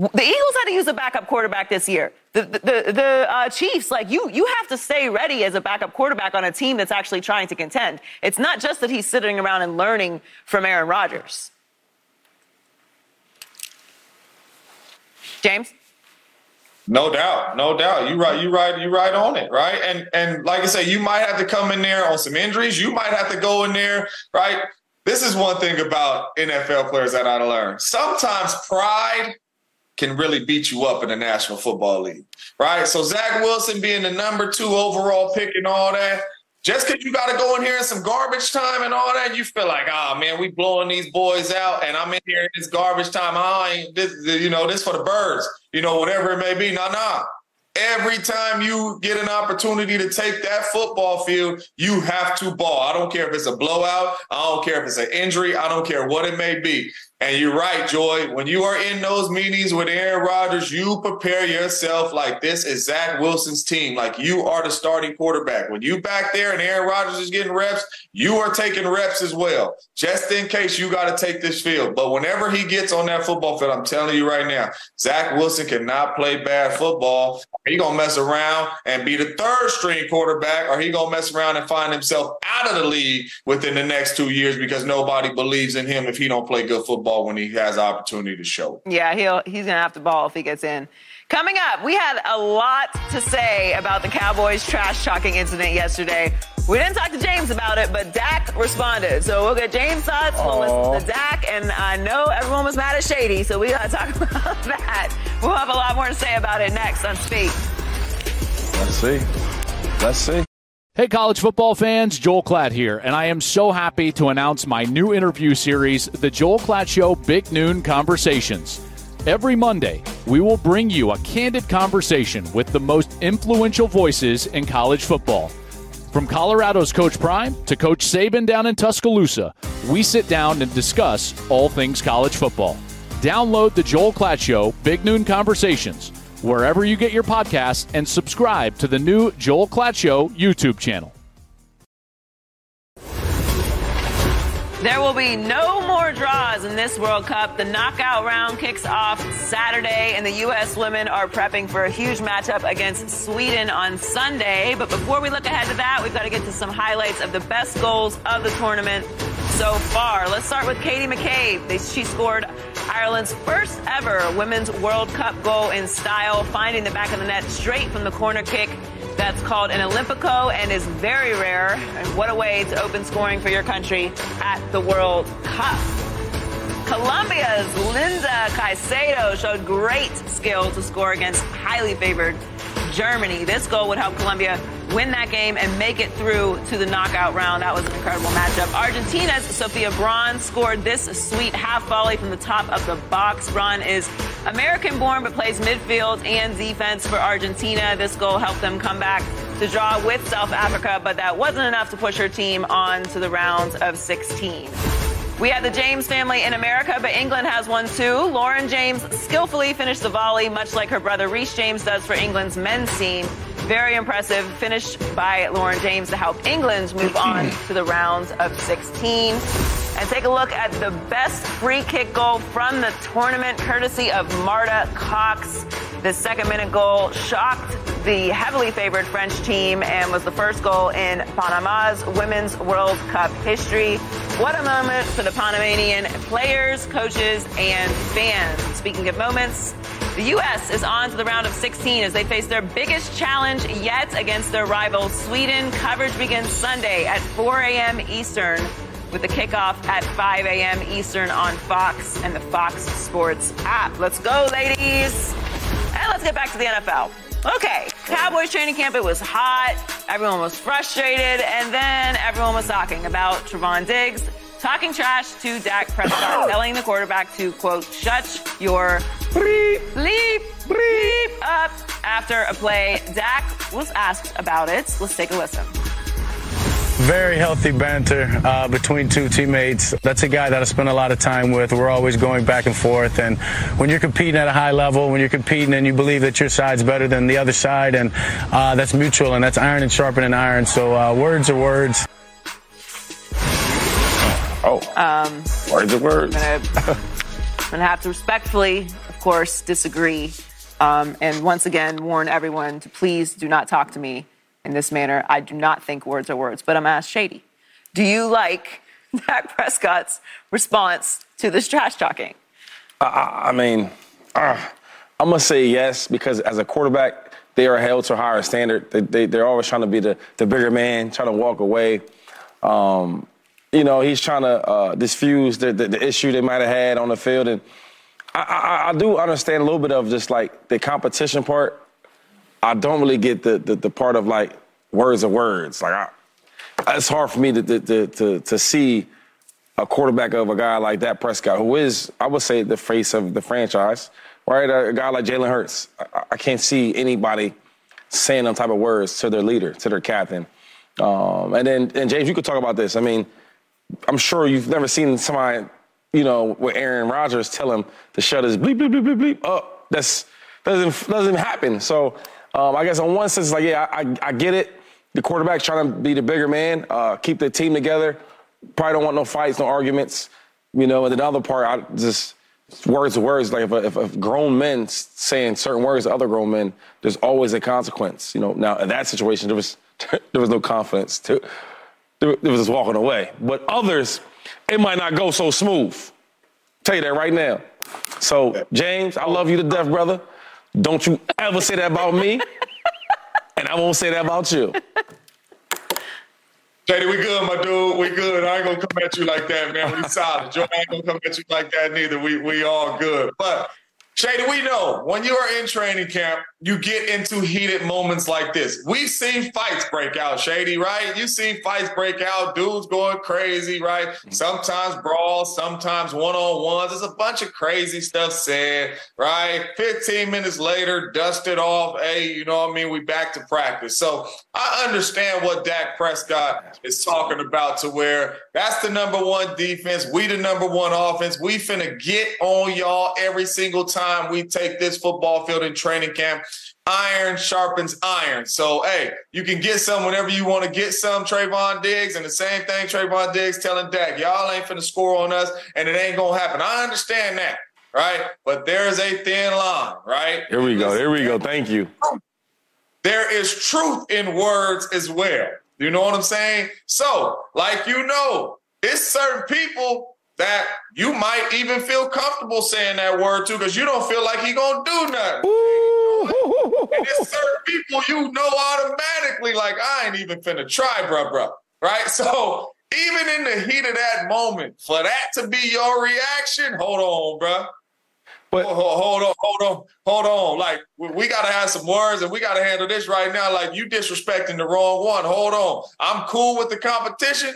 The Eagles had to use a backup quarterback this year. The, the, the uh, Chiefs, like you, you have to stay ready as a backup quarterback on a team that's actually trying to contend. It's not just that he's sitting around and learning from Aaron Rodgers. James? No doubt, no doubt. You right, you right, you right on it, right? And and like I say, you might have to come in there on some injuries. You might have to go in there, right? This is one thing about NFL players that I learned. Sometimes pride can really beat you up in the National Football League, right? So Zach Wilson being the number two overall pick and all that, just because you got to go in here in some garbage time and all that, you feel like, oh man, we blowing these boys out, and I'm in here in this garbage time. I ain't, this, you know, this for the birds, you know, whatever it may be. Nah, nah. Every time you get an opportunity to take that football field, you have to ball. I don't care if it's a blowout. I don't care if it's an injury. I don't care what it may be. And you're right, Joy. When you are in those meetings with Aaron Rodgers, you prepare yourself like this is Zach Wilson's team. Like you are the starting quarterback. When you back there and Aaron Rodgers is getting reps, you are taking reps as well, just in case you got to take this field. But whenever he gets on that football field, I'm telling you right now, Zach Wilson cannot play bad football. He gonna mess around and be the third string quarterback, or he gonna mess around and find himself out of the league within the next two years because nobody believes in him if he don't play good football ball when he has opportunity to show it. Yeah, he'll he's gonna have to ball if he gets in. Coming up, we had a lot to say about the Cowboys trash talking incident yesterday. We didn't talk to James about it, but Dak responded. So we'll get James' thoughts. We'll listen to Dak. And I know everyone was mad at Shady, so we got to talk about that. We'll have a lot more to say about it next on Speak. Let's see. Let's see. Hey, college football fans, Joel Klatt here, and I am so happy to announce my new interview series, The Joel Klatt Show Big Noon Conversations. Every Monday, we will bring you a candid conversation with the most influential voices in college football. From Colorado's Coach Prime to Coach Saban down in Tuscaloosa, we sit down and discuss all things college football. Download The Joel Klatt Show Big Noon Conversations wherever you get your podcasts, and subscribe to the new Joel Klatt Show YouTube channel. There will be no more draws in this World Cup. The knockout round kicks off Saturday, and the U.S. women are prepping for a huge matchup against Sweden on Sunday. But before we look ahead to that, we've got to get to some highlights of the best goals of the tournament so far. Let's start with Katie McCabe. She scored Ireland's first ever Women's World Cup goal in style, finding the back of the net straight from the corner kick. That's called an Olympico and is very rare. And what a way to open scoring for your country at the World Cup. Colombia's Linda Caicedo showed great skill to score against highly favored Germany. This goal would help Colombia win that game and make it through to the knockout round. That was an incredible matchup. Argentina's Sofia Braun scored this sweet half volley from the top of the box. Braun is American born but plays midfield and defense for Argentina. This goal helped them come back to draw with South Africa, but that wasn't enough to push her team on to the rounds of 16. We have the James family in America, but England has one too. Lauren James skillfully finished the volley, much like her brother Reece James does for England's men's team. Very impressive finish by Lauren James to help England move on to the rounds of 16. And take a look at the best free kick goal from the tournament, courtesy of Marta Cox. The second minute goal shocked the heavily favored French team and was the first goal in Panama's Women's World Cup history. What a moment for the Panamanian players, coaches, and fans. Speaking of moments, the U.S. is on to the round of 16 as they face their biggest challenge yet against their rival Sweden. Coverage begins Sunday at 4 a.m. Eastern with the kickoff at 5 a.m. Eastern on Fox and the Fox Sports app. Let's go, ladies. And let's get back to the NFL. Okay, Cowboys training camp, it was hot. Everyone was frustrated. And then everyone was talking about Trevon Diggs talking trash to Dak Prescott, telling the quarterback to, quote, shut your bleep, bleep, bleep up after a play. Dak was asked about it. Let's take a listen. Very healthy banter uh, between two teammates. That's a guy that I spend a lot of time with. We're always going back and forth. And when you're competing at a high level, when you're competing and you believe that your side's better than the other side, and uh, that's mutual and that's iron and sharpening iron. So uh, words are words. Oh, um, words are words. I'm gonna have to respectfully, of course, disagree, um, and once again warn everyone to please do not talk to me in this manner. I do not think words are words, but I'm asked Shady. Do you like Dak Prescott's response to this trash talking? I, I mean, uh, I'm gonna say yes because as a quarterback, they are held to a higher standard. They, they, are always trying to be the, the bigger man, trying to walk away. Um, you know, he's trying to uh, diffuse the, the, the, issue they might have had on the field. And I, I, I, do understand a little bit of just like the competition part. I don't really get the, the, the part of like words of words. Like, I, it's hard for me to, to, to, to see a quarterback of a guy like Dak Prescott, who is, I would say, the face of the franchise, right? A, guy like Jalen Hurts. I, I, can't see anybody saying them type of words to their leader, to their captain. Um, and then, and James, you could talk about this. I mean, I'm sure you've never seen somebody you know, with Aaron Rodgers tell him to shut his bleep, bleep, bleep, bleep, bleep up. That's doesn't doesn't happen. So um, I guess on one sense, like yeah, I, I get it. The quarterback's trying to be the bigger man, uh, keep the team together. Probably don't want no fights, no arguments. You know, and the other part, I just words to words. Like if, if, if, grown men saying certain words to other grown men, there's always a consequence. You know. Now in that situation, there was there was no confidence. To, there, there was just walking away. But others, it might not go so smooth. Tell you that right now. So James, I love you to death, brother. Don't you ever say that about me, and I won't say that about you. JD, we good, my dude. We good. I ain't gonna come at you like that, man. We solid. Joe ain't gonna come at you like that neither. We we all good. But Shady, we know when you are in training camp, you get into heated moments like this. We've seen fights break out, Shady, right? You've seen fights break out, dudes going crazy, right? Mm-hmm. Sometimes brawls, sometimes one on ones. There's a bunch of crazy stuff said, right? 15 minutes later, dusted off. Hey, you know what I mean? We back to practice. So I understand what Dak Prescott is talking about to where that's the number one defense. We the number one offense. We finna get on y'all every single time we take this football field in training camp iron sharpens iron. So, hey, you can get some whenever you want to get some, Trevon Diggs. And the same thing, Trevon Diggs telling Dak, y'all ain't finna score on us, and it ain't gonna happen. I understand that, right? But there is a thin line, right? Here we go. Here we go. Thank you. There is truth in words as well. You know what I'm saying? So, like you know, it's certain people that you might even feel comfortable saying that word to because you don't feel like he gonna do nothing. and there's certain people you know automatically, like I ain't even finna try, bruh, bruh. Right? So even in the heat of that moment, for that to be your reaction, hold on, bruh. But hold on, hold on, hold on. Like we got to have some words, and we got to handle this right now. Like you disrespecting the wrong one. Hold on. I'm cool with the competition,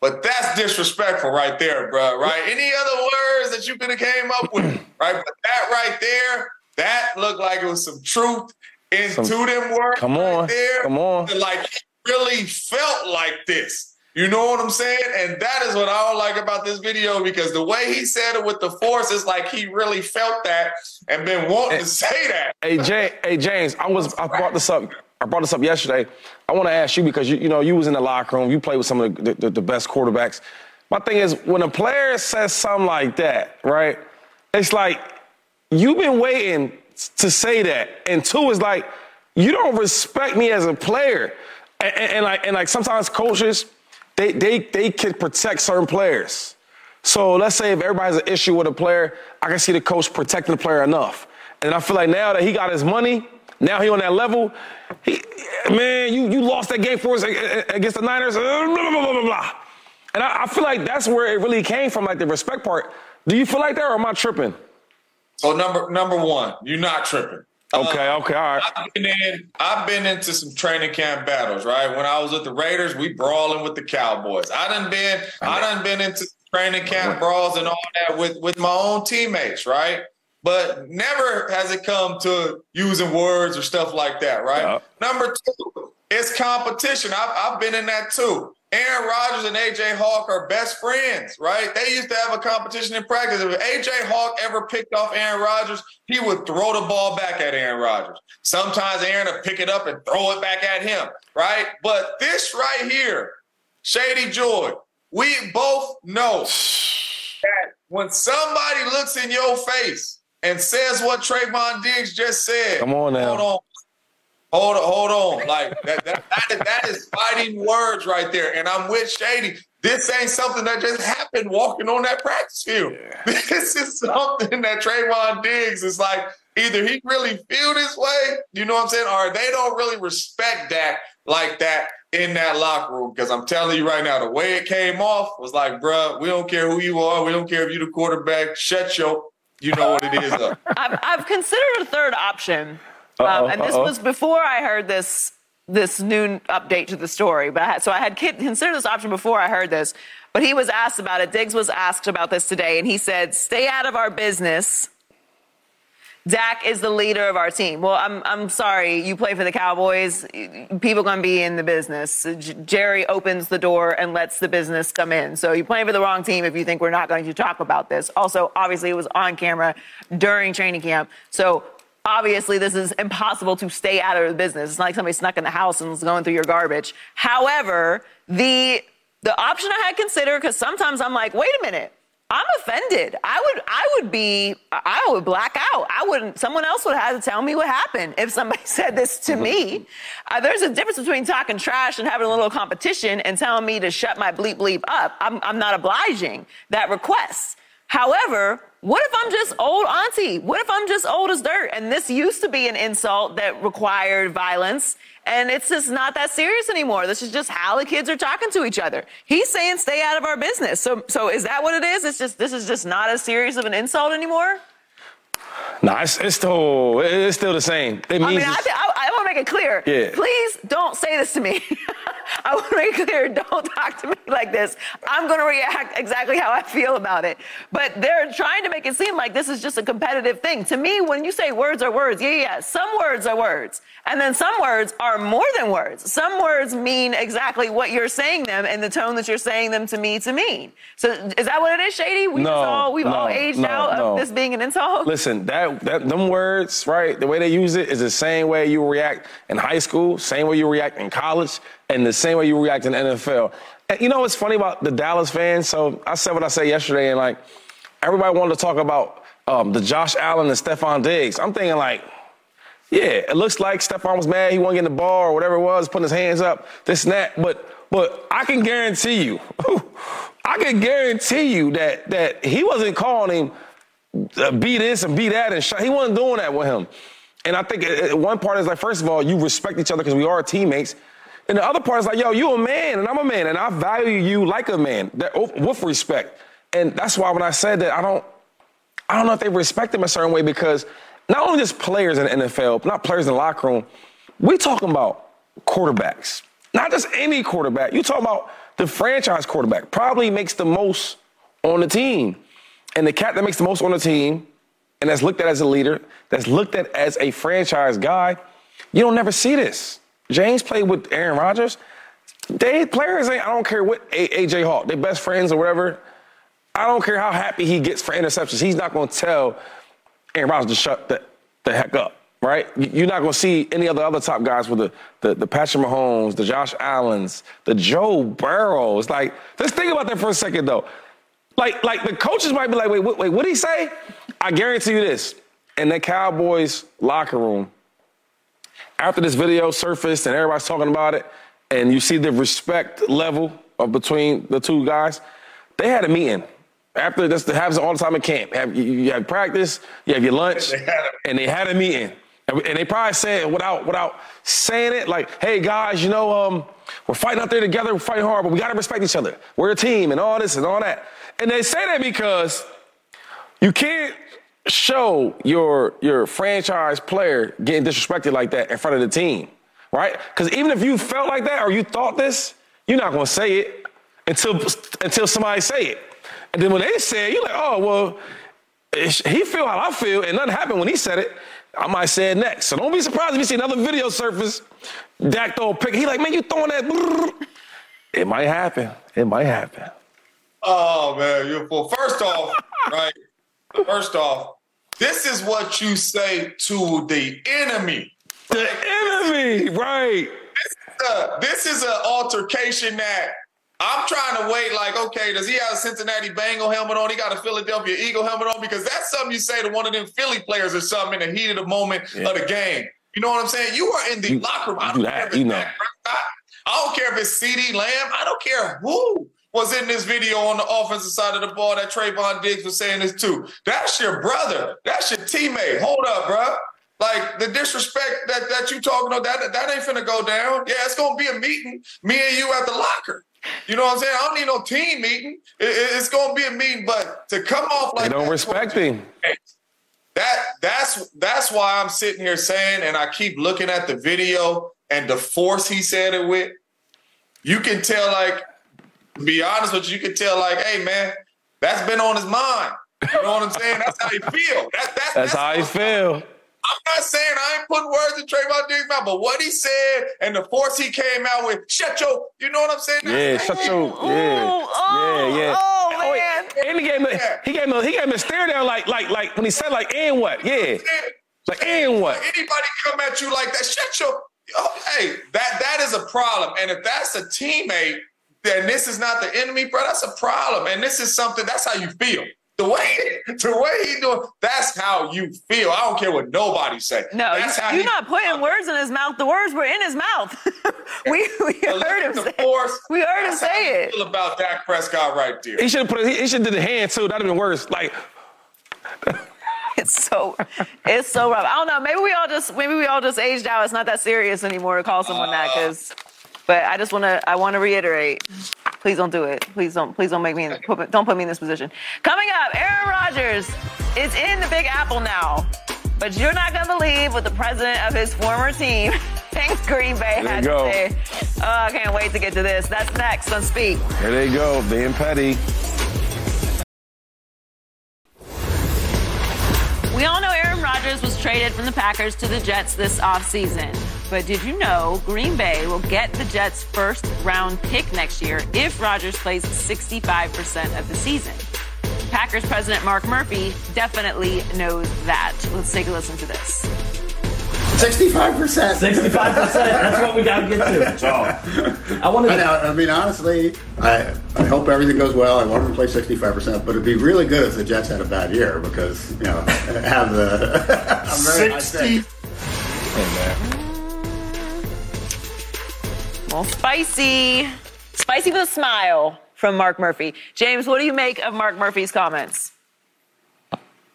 but that's disrespectful right there, bro. Right? Any other words that you could have came up with, right? But that right there, that looked like it was some truth into some, them words. Come on, right there. Come on. Like really felt like this. You know what I'm saying? And that is what I don't like about this video because the way he said it with the force is like he really felt that and been wanting hey, to say that. Hey, Jay, hey James, I was I brought this up. I brought this up yesterday. I want to ask you because you you know you was in the locker room. You played with some of the, the, the best quarterbacks. My thing is when a player says something like that, right? It's like you've been waiting to say that, and two is like you don't respect me as a player, and, and, and like and like sometimes coaches they, they, they can protect certain players. So let's say if everybody has an issue with a player, I can see the coach protecting the player enough. And I feel like now that he got his money, now he on that level, he, man, you, you lost that game for us against the Niners, uh, blah, blah, blah, blah, blah. And I, I feel like that's where it really came from, like the respect part. Do you feel like that or am I tripping? So number number one, you're not tripping. Okay, uh, okay, all right. I've been, in, I've been into some training camp battles, right? When I was with the Raiders, we brawling with the Cowboys. I done been, I done been into training camp brawls and all that with, with my own teammates, right? But never has it come to using words or stuff like that, right? Yeah. Number two, it's competition. I've, I've been in that too. Aaron Rodgers and AJ Hawk are best friends, right? They used to have a competition in practice. If AJ Hawk ever picked off Aaron Rodgers, he would throw the ball back at Aaron Rodgers. Sometimes Aaron would pick it up and throw it back at him, right? But this right here, Shady Joy, we both know that when somebody looks in your face and says what Trevon Diggs just said, come on now. Hold on, Hold on, hold on. Like that, that, that, is, that is fighting words right there. And I'm with Shady. This ain't something that just happened walking on that practice field. Yeah. This is something that Trevon Diggs is like, either he really feel this way, you know what I'm saying, or they don't really respect that like that in that locker room. Because I'm telling you right now, the way it came off was like, bruh, we don't care who you are. We don't care if you're the quarterback. Shut your, you know what it is. I've, I've considered a third option. Um, and this uh-oh. was before I heard this this new update to the story. But I had, so I had considered this option before I heard this. But he was asked about it. Diggs was asked about this today, and he said, "Stay out of our business." Dak is the leader of our team. Well, I'm I'm sorry, you play for the Cowboys. People going to be in the business. Jerry opens the door and lets the business come in. So you're playing for the wrong team if you think we're not going to talk about this. Also, obviously, it was on camera during training camp. So obviously this is impossible to stay out of the business. It's not like somebody snuck in the house and was going through your garbage. However, the the option I had considered because sometimes I'm like, wait a minute. I'm offended. I would I would be I would black out. I wouldn't someone else would have to tell me what happened if somebody said this to me. Uh, there's a difference between talking trash and having a little competition and telling me to shut my bleep bleep up. I'm I'm not obliging that request. However, what if I'm just old auntie? What if I'm just old as dirt? And this used to be an insult that required violence and it's just not that serious anymore. This is just how the kids are talking to each other. He's saying stay out of our business. So, so is that what it is? It's just, this is just not as serious of an insult anymore? No, nah, it's, it's, still it's still the same. It I mean, I, I, I want to make it clear. Yeah. Please don't say this to me. I want to make clear. Don't talk to me like this. I'm going to react exactly how I feel about it. But they're trying to make it seem like this is just a competitive thing. To me, when you say words are words, yeah, yeah, some words are words, and then some words are more than words. Some words mean exactly what you're saying them and the tone that you're saying them to me to mean. So is that what it is, Shady? We no, all we've no, all aged no, out of this being an insult. Listen, that that them words, right? The way they use it is the same way you react in high school, same way you react in college, and the same way you react in the NFL. And you know what's funny about the Dallas fans? So I said what I said yesterday, and like everybody wanted to talk about um, the Josh Allen and Stefon Diggs. I'm thinking like yeah, it looks like Stefon was mad he wasn't getting the ball or whatever it was, putting his hands up, this and that. But but I can guarantee you, I can guarantee you that that he wasn't calling him uh, be this and be that and sh- he wasn't doing that with him. And I think one part is like, first of all, you respect each other because we are teammates. And the other part is like, yo, you a man and I'm a man and I value you like a man that, oh, with respect. And that's why when I said that, I don't, I don't know if they respect him a certain way because not only just players in the NFL, not players in the locker room, we talking about quarterbacks. Not just any quarterback. You talking about the franchise quarterback. Probably makes the most on the team. And the cat that makes the most on the team, and that's looked at as a leader, that's looked at as a franchise guy, you don't never see this. James played with Aaron Rodgers. They players ain't, I don't care what AJ Hawk, they best friends or whatever. I don't care how happy he gets for interceptions. He's not going to tell Aaron Rodgers to shut the, the heck up, right? You're not going to see any other other top guys with the, the, the Patrick Mahomes, the Josh Allens, the Joe Burrows. Like, let's think about that for a second, though. Like, like the coaches might be like, wait, wait, wait, what did he say? I guarantee you this. In the Cowboys locker room, after this video surfaced and everybody's talking about it, and you see the respect level of between the two guys, they had a meeting after this happens all the time in camp. Have, you, you have practice, you have your lunch, they and they had a meeting. And, and they probably said without without saying it, like, hey guys, you know, um, we're fighting out there together, we're fighting hard, but we gotta respect each other. We're a team and all this and all that. And they say that because you can't show your your franchise player getting disrespected like that in front of the team, right? Because even if you felt like that or you thought this, you're not gonna say it until until somebody say it. And then when they say it, you're like, oh, well, he feel how I feel, and nothing happened when he said it. I might say it next. So don't be surprised if you see another video surface. Dak throw a pick. He like, man, you throwing that. It might happen. It might happen. Oh man, you well. First off, right. First off, this is what you say to the enemy. The enemy, right? This is an altercation that I'm trying to wait, like, okay, does he have a Cincinnati Bengal helmet on? He got a Philadelphia Eagle helmet on? Because that's something you say to one of them Philly players or something in the heat of the moment yeah. of the game. You know what I'm saying? You are in the you, locker room. I don't, care if you know. I don't care if it's CeeDee Lamb. I don't care who was in this video on the offensive side of the ball that Trevon Diggs was saying this too. That's your brother. That's your teammate. Hold up, bro. Like the disrespect that, that you talking about, that, that ain't finna go down. Yeah, it's gonna be a meeting, me and you at the locker. You know what I'm saying? I don't need no team meeting. It, it's going to be a meeting, but to come off like they don't respect him. That that's that's why I'm sitting here saying, and I keep looking at the video and the force he said it with. You can tell, like, be honest with you, you can tell, like, hey man, that's been on his mind. You know what I'm saying? That's how he feel. That, that's, that's how he feel. I'm not saying I ain't putting words in Trevon Diggs' mouth, but what he said and the force he came out with, shut your, you know what I'm saying? Yeah, shut your, yeah, oh, yeah, yeah. Oh, oh man. And he gave me, he gave me, he gave me a stare down like, like, like when he said like, and what? Yeah, like and what? Anybody come at you like that? Shut your, oh, hey, that that is a problem. And if that's a teammate, then this is not the enemy, bro. That's a problem. And this is something. That's how you feel the way the way he doing, that's how you feel. I don't care what nobody say. No, that's you're not putting words in his mouth. The words were in his mouth. we we heard him say. Force, we heard him say it. Feel about Dak Prescott right there. He should have put. It, he should have did the hand too. That'd have been worse. Like. it's so it's so rough. I don't know. Maybe we all just maybe we all just aged out. It's not that serious anymore to call someone uh, that because. But I just want to I want to reiterate Please don't do it. Please don't. Please don't make me. In, put, don't put me in this position. Coming up, Aaron Rodgers is in the Big Apple now, but you're not gonna believe what the president of his former team, thanks Green Bay, had to say. Oh, I can't wait to get to this. That's next on Speak. Here they go, being petty. We all know Aaron Rodgers was traded from the Packers to the Jets this offseason. But did you know Green Bay will get the Jets' first round pick next year if Rodgers plays 65% of the season? Packers president Mark Murphy definitely knows that. Let's take a listen to this. 65%. 65%. That's what we got to get to. So, I want to. I, I, mean, honestly, I, I hope everything goes well. I want them to play 65%, but it'd be really good if the Jets had a bad year because, you know, have the. I'm 60. Well, spicy. Spicy with a smile from Mark Murphy. James, what do you make of Mark Murphy's comments?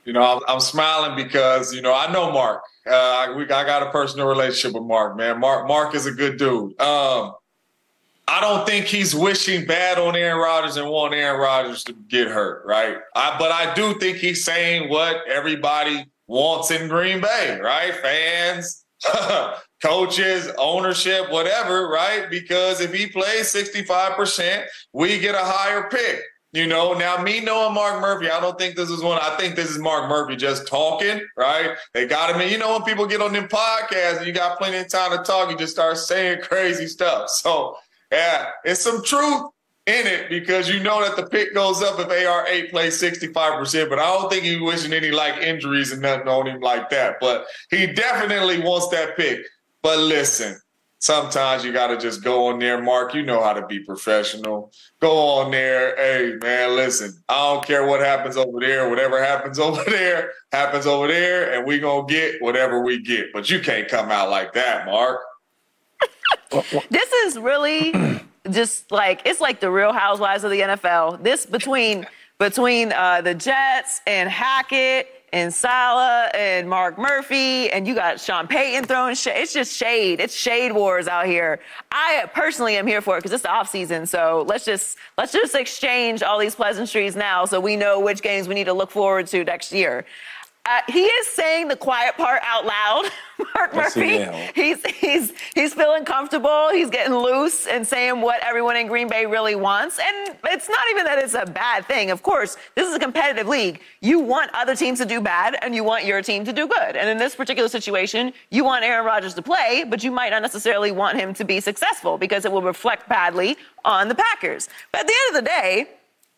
You know, I'm, smiling because, you know, I know Mark. Uh, we, I got a personal relationship with Mark, man. Mark, Mark is a good dude. Um, I don't think he's wishing bad on Aaron Rodgers and want Aaron Rodgers to get hurt, right? I, but I do think he's saying what everybody wants in Green Bay, right? Fans, coaches, ownership, whatever, right? Because if he plays 65%, we get a higher pick. You know, now me knowing Mark Murphy, I don't think this is one. I think this is Mark Murphy just talking, right? They got him. You know, when people get on them podcasts and you got plenty of time to talk, you just start saying crazy stuff. So, yeah, it's some truth in it because you know that the pick goes up if AR8 plays 65%, but I don't think he's wishing any like injuries and nothing on him like that. But he definitely wants that pick. But listen, sometimes you got to just go on there, Mark. You know how to be professional. Go on there. Hey, man, listen, I don't care what happens over there. Whatever happens over there happens over there, and we going to get whatever we get. But you can't come out like that, Mark. this is really just like it's like the real housewives of the NFL. This between between uh, the Jets and Hackett and Saleh and Mark Murphy, and you got Sean Payton throwing shade. It's just shade. It's shade wars out here. I personally am here for it because it's the off season. So let's just let's just exchange all these pleasantries now, so we know which games we need to look forward to next year. Uh, he is saying the quiet part out loud, Mark Murphy. He's he's he's feeling comfortable. He's getting loose and saying what everyone in Green Bay really wants. And it's not even that it's a bad thing. Of course, this is a competitive league. You want other teams to do bad, and you want your team to do good. And in this particular situation, you want Aaron Rodgers to play, but you might not necessarily want him to be successful because it will reflect badly on the Packers. But at the end of the day,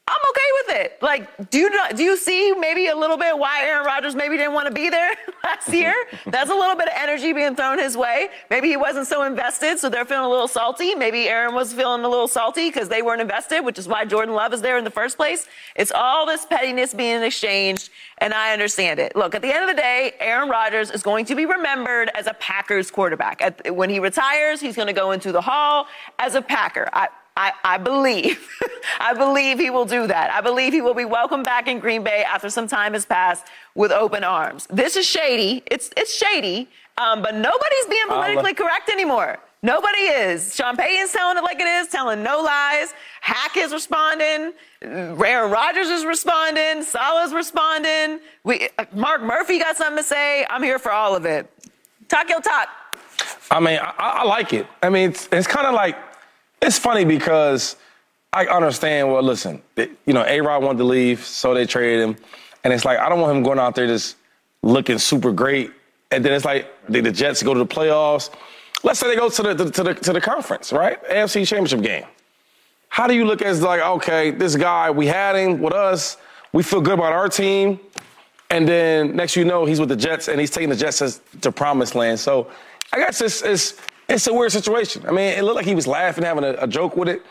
I'm okay with it. Like, do you do you see maybe a little bit why Aaron Rodgers maybe didn't want to be there last mm-hmm. year? That's a little bit of energy being thrown his way. Maybe he wasn't so invested, so they're feeling a little salty. Maybe Aaron was feeling a little salty because they weren't invested, which is why Jordan Love is there in the first place. It's all this pettiness being exchanged, and I understand it. Look, at the end of the day, Aaron Rodgers is going to be remembered as a Packers quarterback. At, when he retires, he's going to go into the hall as a Packer. I, I, I believe, I believe he will do that. I believe he will be welcomed back in Green Bay after some time has passed with open arms. This is shady. It's, it's shady, um, but nobody's being politically correct anymore. Nobody is. Sean Payton's telling it like it is, telling no lies. Hackett's responding. Aaron Rodgers is responding. Saleh's responding. We, Mark Murphy got something to say. I'm here for all of it. Talk your talk. I mean, I, I like it. I mean, it's, it's kind of like it's funny because I understand. Well, listen, you know, A Rod wanted to leave, so they traded him. And it's like, I don't want him going out there just looking super great. And then it's like the, the Jets go to the playoffs. Let's say they go to the, to, to the to the conference, right? AFC Championship game. How do you look as like, okay, this guy, we had him with us, we feel good about our team, and then next you know he's with the Jets and he's taking the Jets to promised land. So I guess it's it's it's a weird situation. I mean, it looked like he was laughing, having a, a joke with it,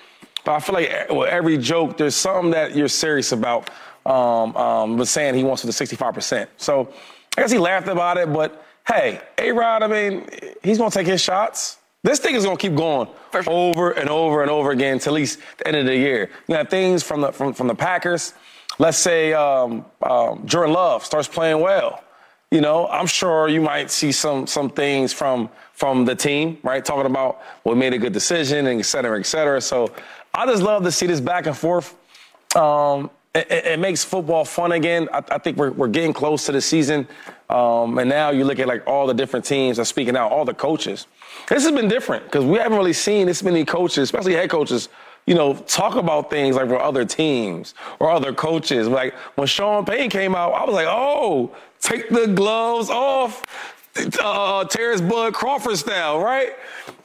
but I feel like with every joke, there's something that you're serious about. Um, um, was saying he wants to the 65%. So I guess he laughed about it, but hey, A Rod, I mean, he's going to take his shots. This thing is going to keep going sure. over and over and over again till at least the end of the year. You have things from the from, from the Packers. Let's say um, um, Jordan Love starts playing well. You know, I'm sure you might see some some things from from the team, right? Talking about we made a good decision and et cetera, et cetera. So I just love to see this back and forth. Um, it, it, makes football fun again. I, I, think we're, we're getting close to the season. Um, and now you look at like all the different teams are speaking out, all the coaches. This has been different because we haven't really seen this many coaches, especially head coaches, you know, talk about things like for other teams or other coaches. Like when Sean Payton came out, I was like, oh, take the gloves off, uh, Terence Bud Crawford style, right?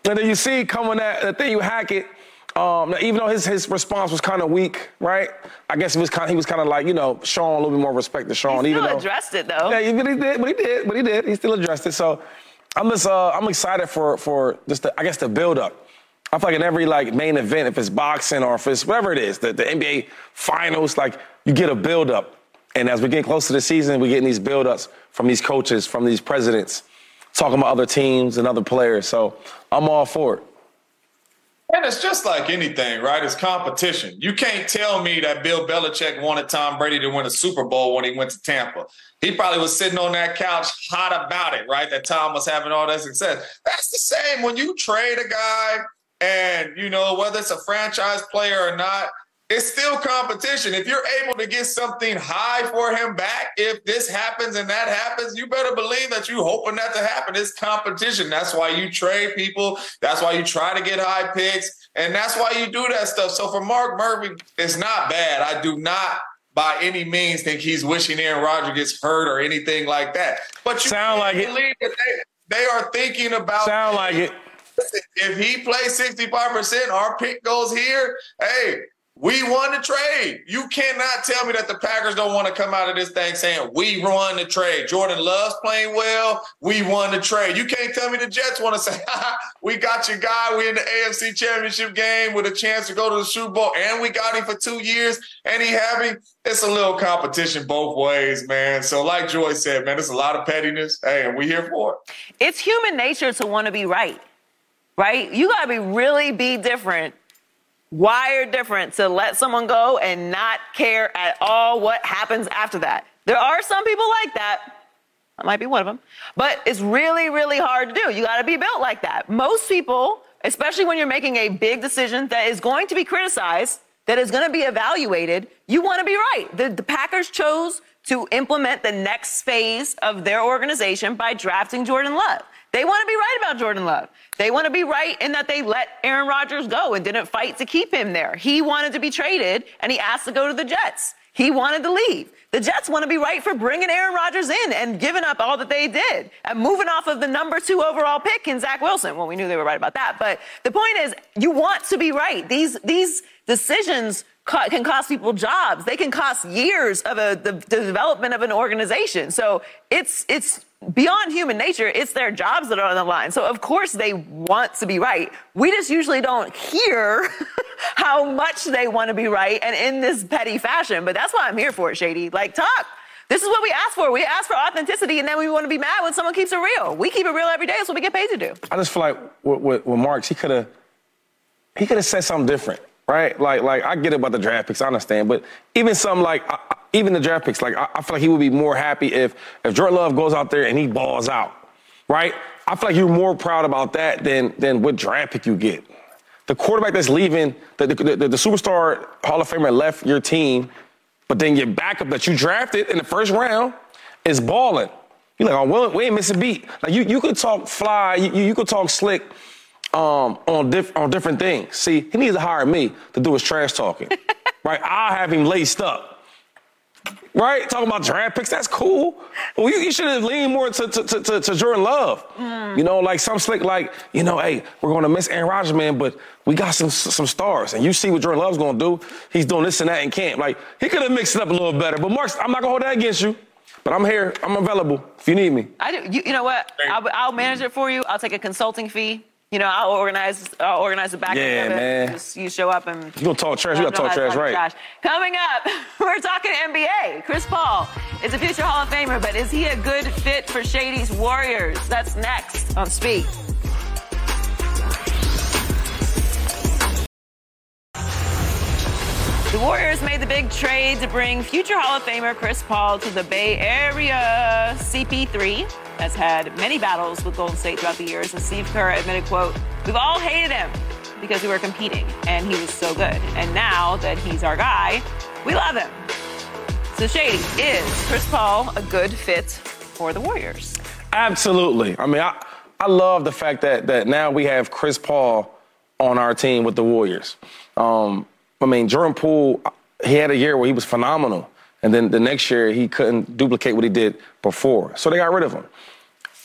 And then you see coming at the thing, you hack it. Um, even though his, his response was kind of weak, right? I guess he was kind he was kind of like you know showing a little bit more respect to Sean. He still even though, addressed it though. Yeah, but he did, but he did, but he did. He still addressed it. So I'm just uh, I'm excited for for just the, I guess the build up. I feel like in every like main event, if it's boxing or if it's whatever it is, the, the NBA finals, like you get a build up. And as we get close to the season, we're getting these build ups from these coaches, from these presidents, talking about other teams and other players. So I'm all for it. And it's just like anything, right? It's competition. You can't tell me that Bill Belichick wanted Tom Brady to win a Super Bowl when he went to Tampa. He probably was sitting on that couch hot about it, right? That Tom was having all that success. That's the same when you trade a guy and, you know, whether it's a franchise player or not, it's still competition. If you're able to get something high for him back, if this happens and that happens, you better believe that you're hoping that to happen. It's competition. That's why you trade people. That's why you try to get high picks. And that's why you do that stuff. So for Mark Murphy, it's not bad. I do not by any means think he's wishing Aaron Rodgers gets hurt or anything like that. But you sound like it. They, they are thinking about sound like it. If he plays 65%, our pick goes here. Hey, we won the trade. You cannot tell me that the Packers don't want to come out of this thing saying we won the trade. Jordan Love's playing well. We won the trade. You can't tell me the Jets want to say, we got your guy. We in the AFC Championship game with a chance to go to the Super Bowl, and we got him for two years, and he having it's a little competition both ways, man. So, like Joy said, man, it's a lot of pettiness. Hey, and we here for it. It's human nature to want to be right, right? You got to be really be different wired different to let someone go and not care at all what happens after that. There are some people like that. I might be one of them. But it's really, really hard to do. You got to be built like that. Most people, especially when you're making a big decision that is going to be criticized, that is going to be evaluated, you want to be right. The, the Packers chose to implement the next phase of their organization by drafting Jordan Love. They want to be right about Jordan Love. They want to be right in that they let Aaron Rodgers go and didn't fight to keep him there. He wanted to be traded and he asked to go to the Jets. He wanted to leave. The Jets want to be right for bringing Aaron Rodgers in and giving up all that they did and moving off of the number two overall pick in Zach Wilson. Well, we knew they were right about that, but the point is, you want to be right. These these decisions can cost people jobs. They can cost years of a, the, the development of an organization. So it's it's beyond human nature, it's their jobs that are on the line. So of course they want to be right. We just usually don't hear how much they want to be right and in this petty fashion. But that's why I'm here for it, Shady. Like talk. This is what we ask for. We ask for authenticity, and then we want to be mad when someone keeps it real. We keep it real every day. That's what we get paid to do. I just feel like with, with, with Marks, he could have he could have said something different, right? Like like I get about the draft picks, I understand, but even some like even the draft picks, like I, I, feel like he would be more happy if if Jordan Love goes out there and he balls out, right? I feel like you're more proud about that than than what draft pick you get. The quarterback that's leaving, the, the, the, the superstar Hall of Famer left your team, but then your backup that you drafted in the first round is balling. You're like, oh, we ain't missing a beat. Like you, you could talk fly, you, you could talk slick um, on, diff- on different things. See, he needs to hire me to do his trash talking, right? I'll have him laced up right? Talking about draft picks, that's cool. Well, you, you should have leaned more to, to, to, to Jordan Love. Mm. You know, like some slick, like, you know, hey, we're going to miss Aaron Rodgers, man, but we got some some stars. And you see what Jordan Love's going to do. He's doing this and that in camp. Like, he could have mixed it up a little better. But, Mark, I'm not going to hold that against you. But I'm here. I'm available if you need me. I do. You, you know what? I'll, I'll manage it for you. I'll take a consulting fee. You know, I'll organize. I'll organize the back yeah, end of it. Man. Just, you show up and you gonna talk trash. You gotta talk trash, right? Trash. Coming up, we're talking NBA. Chris Paul is a future Hall of Famer, but is he a good fit for Shady's Warriors? That's next on Speak. The Warriors made the big trade to bring future Hall of Famer Chris Paul to the Bay Area. CP3 has had many battles with Golden State throughout the years, and Steve Kerr admitted, quote, we've all hated him because we were competing, and he was so good. And now that he's our guy, we love him. So Shady, is Chris Paul a good fit for the Warriors? Absolutely. I mean, I, I love the fact that that now we have Chris Paul on our team with the Warriors. Um, I mean, Jordan Poole, he had a year where he was phenomenal. And then the next year, he couldn't duplicate what he did before. So they got rid of him.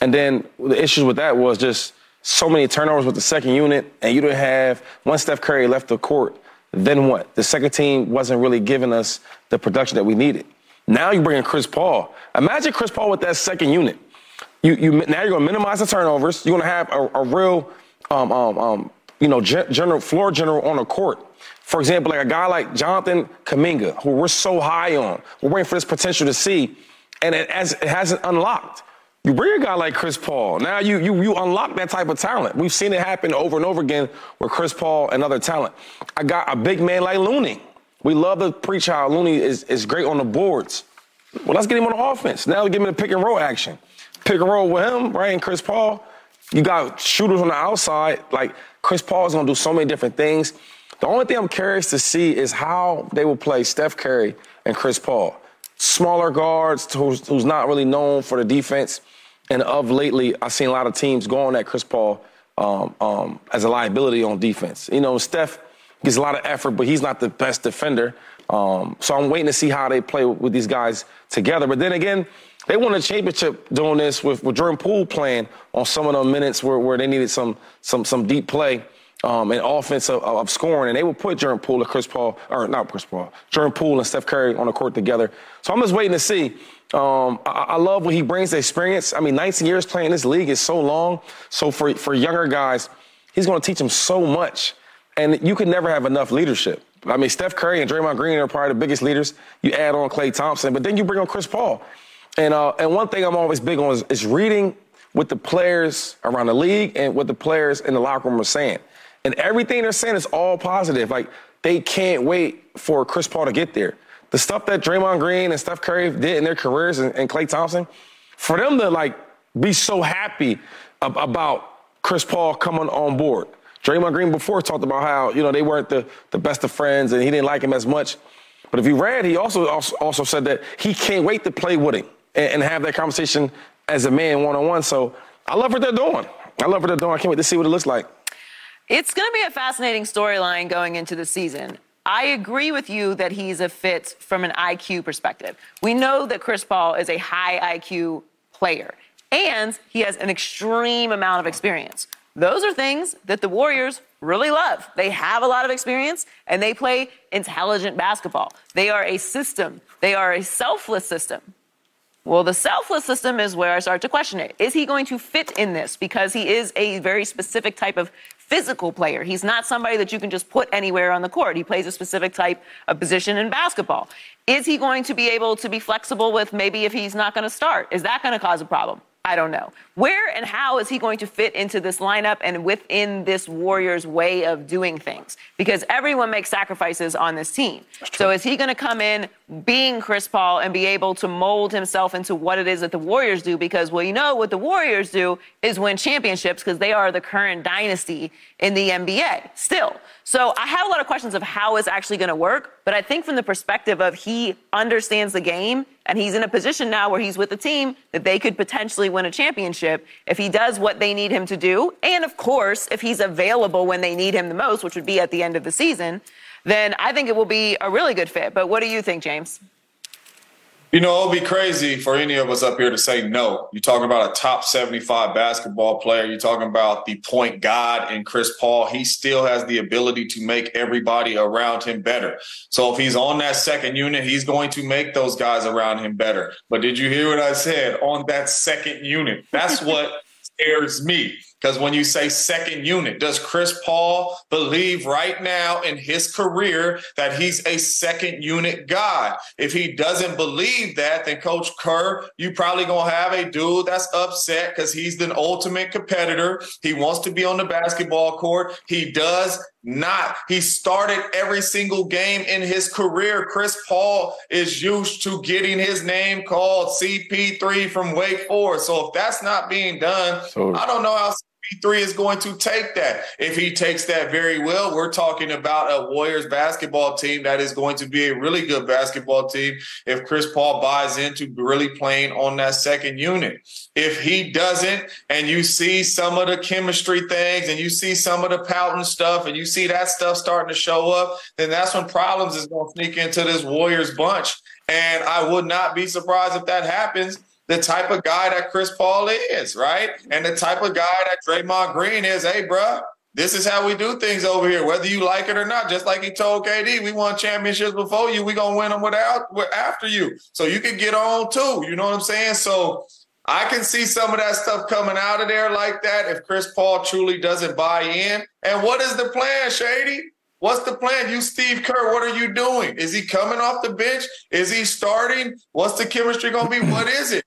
And then the issues with that was just so many turnovers with the second unit, and you didn't have, once Steph Curry left the court, then what? The second team wasn't really giving us the production that we needed. Now you bring in Chris Paul. Imagine Chris Paul with that second unit. You, you, now you're going to minimize the turnovers. You're going to have a, a real, um, um, um, you know, general floor general on the court for example, like a guy like Jonathan Kuminga, who we're so high on, we're waiting for this potential to see, and it, has, it hasn't unlocked. You bring a guy like Chris Paul, now you, you, you unlock that type of talent. We've seen it happen over and over again with Chris Paul and other talent. I got a big man like Looney. We love to preach how Looney is, is great on the boards. Well, let's get him on the offense. Now give him the pick and roll action. Pick and roll with him, right? And Chris Paul. You got shooters on the outside. Like Chris Paul is gonna do so many different things. The only thing I'm curious to see is how they will play Steph Curry and Chris Paul. Smaller guards who's, not really known for the defense. And of lately, I've seen a lot of teams going at Chris Paul um, um, as a liability on defense. You know, Steph gets a lot of effort, but he's not the best defender. Um, so I'm waiting to see how they play with these guys together. But then again, they won a championship doing this with, with Jordan Poole playing on some of the minutes where, where they needed some some some deep play um, and offense of, of, scoring, and they would put Jordan Poole and Chris Paul, or not Chris Paul, Jordan Poole and Steph Curry on the court together. So I'm just waiting to see. Um, I, I, love what he brings the experience. I mean, 19 years playing this league is so long. So for, for younger guys, he's going to teach them so much. And you can never have enough leadership. I mean, Steph Curry and Draymond Green are probably the biggest leaders. You add on Klay Thompson, but then you bring on Chris Paul. And, uh, and one thing I'm always big on is, is reading what the players around the league and what the players in the locker room are saying. And everything they're saying is all positive. Like they can't wait for Chris Paul to get there. The stuff that Draymond Green and Steph Curry did in their careers and, and Klay Thompson, for them to like be so happy ab- about Chris Paul coming on board. Draymond Green before talked about how, you know, they weren't the, the best of friends and he didn't like him as much. But if you read, he also also said that he can't wait to play with him and, and have that conversation as a man one on one. So I love what they're doing. I love what they're doing. I can't wait to see what it looks like. It's going to be a fascinating storyline going into the season. I agree with you that he's a fit from an IQ perspective. We know that Chris Paul is a high IQ player, and he has an extreme amount of experience. Those are things that the Warriors really love. They have a lot of experience and they play intelligent basketball. They are a system, they are a selfless system. Well, the selfless system is where I start to question it. Is he going to fit in this? Because he is a very specific type of physical player. He's not somebody that you can just put anywhere on the court. He plays a specific type of position in basketball. Is he going to be able to be flexible with maybe if he's not going to start? Is that going to cause a problem? I don't know. Where and how is he going to fit into this lineup and within this Warriors way of doing things? Because everyone makes sacrifices on this team. So is he going to come in being Chris Paul and be able to mold himself into what it is that the Warriors do? Because, well, you know, what the Warriors do is win championships because they are the current dynasty in the NBA still. So I have a lot of questions of how it's actually going to work. But I think from the perspective of he understands the game and he's in a position now where he's with a team that they could potentially win a championship if he does what they need him to do. And of course, if he's available when they need him the most, which would be at the end of the season, then I think it will be a really good fit. But what do you think, James? You know, it'll be crazy for any of us up here to say no. You're talking about a top 75 basketball player. You're talking about the point god in Chris Paul. He still has the ability to make everybody around him better. So if he's on that second unit, he's going to make those guys around him better. But did you hear what I said? On that second unit. That's what scares me. Because when you say second unit, does Chris Paul believe right now in his career that he's a second unit guy? If he doesn't believe that, then Coach Kerr, you probably gonna have a dude that's upset because he's the ultimate competitor. He wants to be on the basketball court. He does not. He started every single game in his career. Chris Paul is used to getting his name called CP3 from Wake Forest. So if that's not being done, so, I don't know how CP3 is going to take that. If he takes that very well, we're talking about a Warriors basketball team that is going to be a really good basketball team if Chris Paul buys into really playing on that second unit. If he doesn't, and you see some of the chemistry things and you see some of the pouting stuff and you see that stuff starting to show up, then that's when problems is going to sneak into this Warriors bunch. And I would not be surprised if that happens the type of guy that Chris Paul is, right? And the type of guy that Draymond Green is, hey, bro, this is how we do things over here, whether you like it or not. Just like he told KD, we won championships before you, we gonna win them without after you. So you can get on too. You know what I'm saying? So I can see some of that stuff coming out of there like that if Chris Paul truly doesn't buy in. And what is the plan, Shady? What's the plan? You, Steve Kerr, what are you doing? Is he coming off the bench? Is he starting? What's the chemistry going to be? What is it?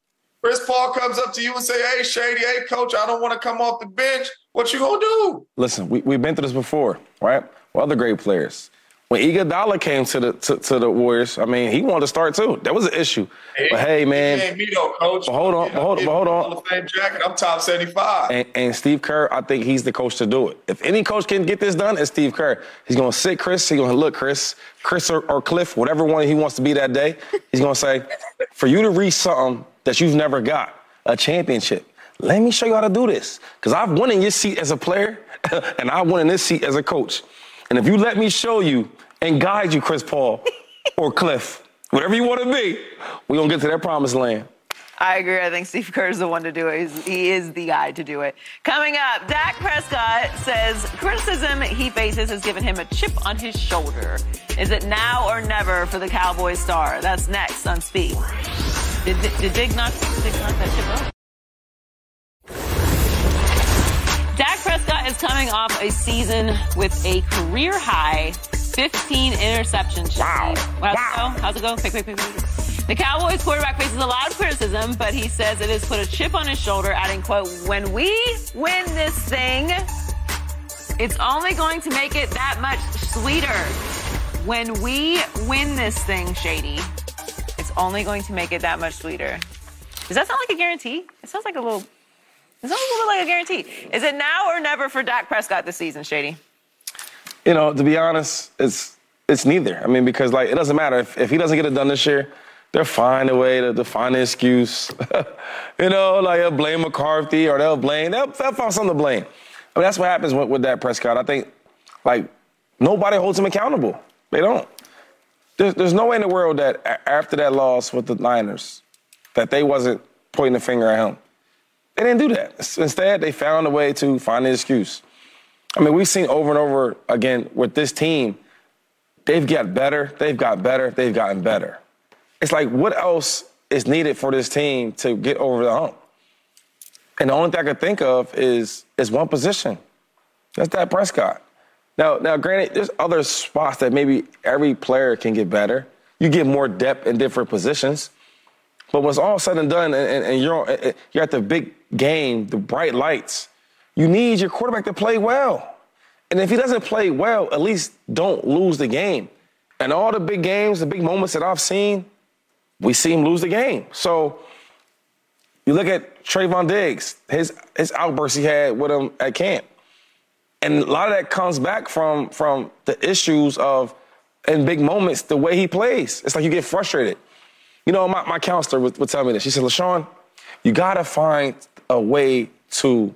Chris Paul comes up to you and say, "Hey, Shady, hey, coach, I don't want to come off the bench." What you gonna do? Listen, we we've been through this before, right? With other great players. When Iguodala came to the to, to, the Warriors, I mean, he wanted to start too. That was an issue. Hey, but hey, man, ain't me though, coach. But hold on, but hold, but hold on. Hall of Fame jacket. I'm top 75. And, and, Steve Kerr, I think he's the coach to do it. If any coach can get this done, it's Steve Kerr. He's gonna sit Chris. He's gonna look Chris, Chris or, or Cliff, whatever one he wants to be that day. He's gonna say, for you to reach something that you've never got a championship. Let me show you how to do this. Because I've won in your seat as a player, and I won in this seat as a coach. And if you let me show you and guide you, Chris Paul or Cliff, whatever you want to be, we're going to get to that promised land. I agree. I think Steve Kerr is the one to do it. He's, he is the guy to do it. Coming up, Dak Prescott says criticism he faces has given him a chip on his shoulder. Is it now or never for the Cowboys star? That's next on Speak. Did, did, did Dig knock, Dig knock that chip out? Dak Prescott is coming off a season with a career high 15 interceptions. Wow. How's wow. it go? How's it go? Quick, quick, quick, quick. The Cowboys quarterback faces a lot of criticism, but he says it has put a chip on his shoulder, adding, quote, when we win this thing, it's only going to make it that much sweeter. When we win this thing, Shady, only going to make it that much sweeter. Does that sound like a guarantee? It sounds like a little. It sounds a little like a guarantee. Is it now or never for Dak Prescott this season, Shady? You know, to be honest, it's it's neither. I mean, because like it doesn't matter if, if he doesn't get it done this year, they'll find a way to, to find an excuse. you know, like they'll blame McCarthy or they'll blame they'll, they'll find something to blame. I mean, that's what happens with, with Dak Prescott. I think like nobody holds him accountable. They don't. There's, there's no way in the world that after that loss with the Niners, that they wasn't pointing the finger at him. They didn't do that. Instead, they found a way to find an excuse. I mean, we've seen over and over again with this team, they've got better, they've got better, they've gotten better. It's like, what else is needed for this team to get over the hump? And the only thing I could think of is is one position. That's that Prescott. Now, now, granted, there's other spots that maybe every player can get better. You get more depth in different positions. But what's all said and done, and, and you're you're at the big game, the bright lights. You need your quarterback to play well. And if he doesn't play well, at least don't lose the game. And all the big games, the big moments that I've seen, we see him lose the game. So you look at Trevon Diggs, his his outburst he had with him at camp and a lot of that comes back from from the issues of in big moments the way he plays. It's like you get frustrated. You know, my, my counselor would, would tell me this. She said, LeSean, you gotta find a way to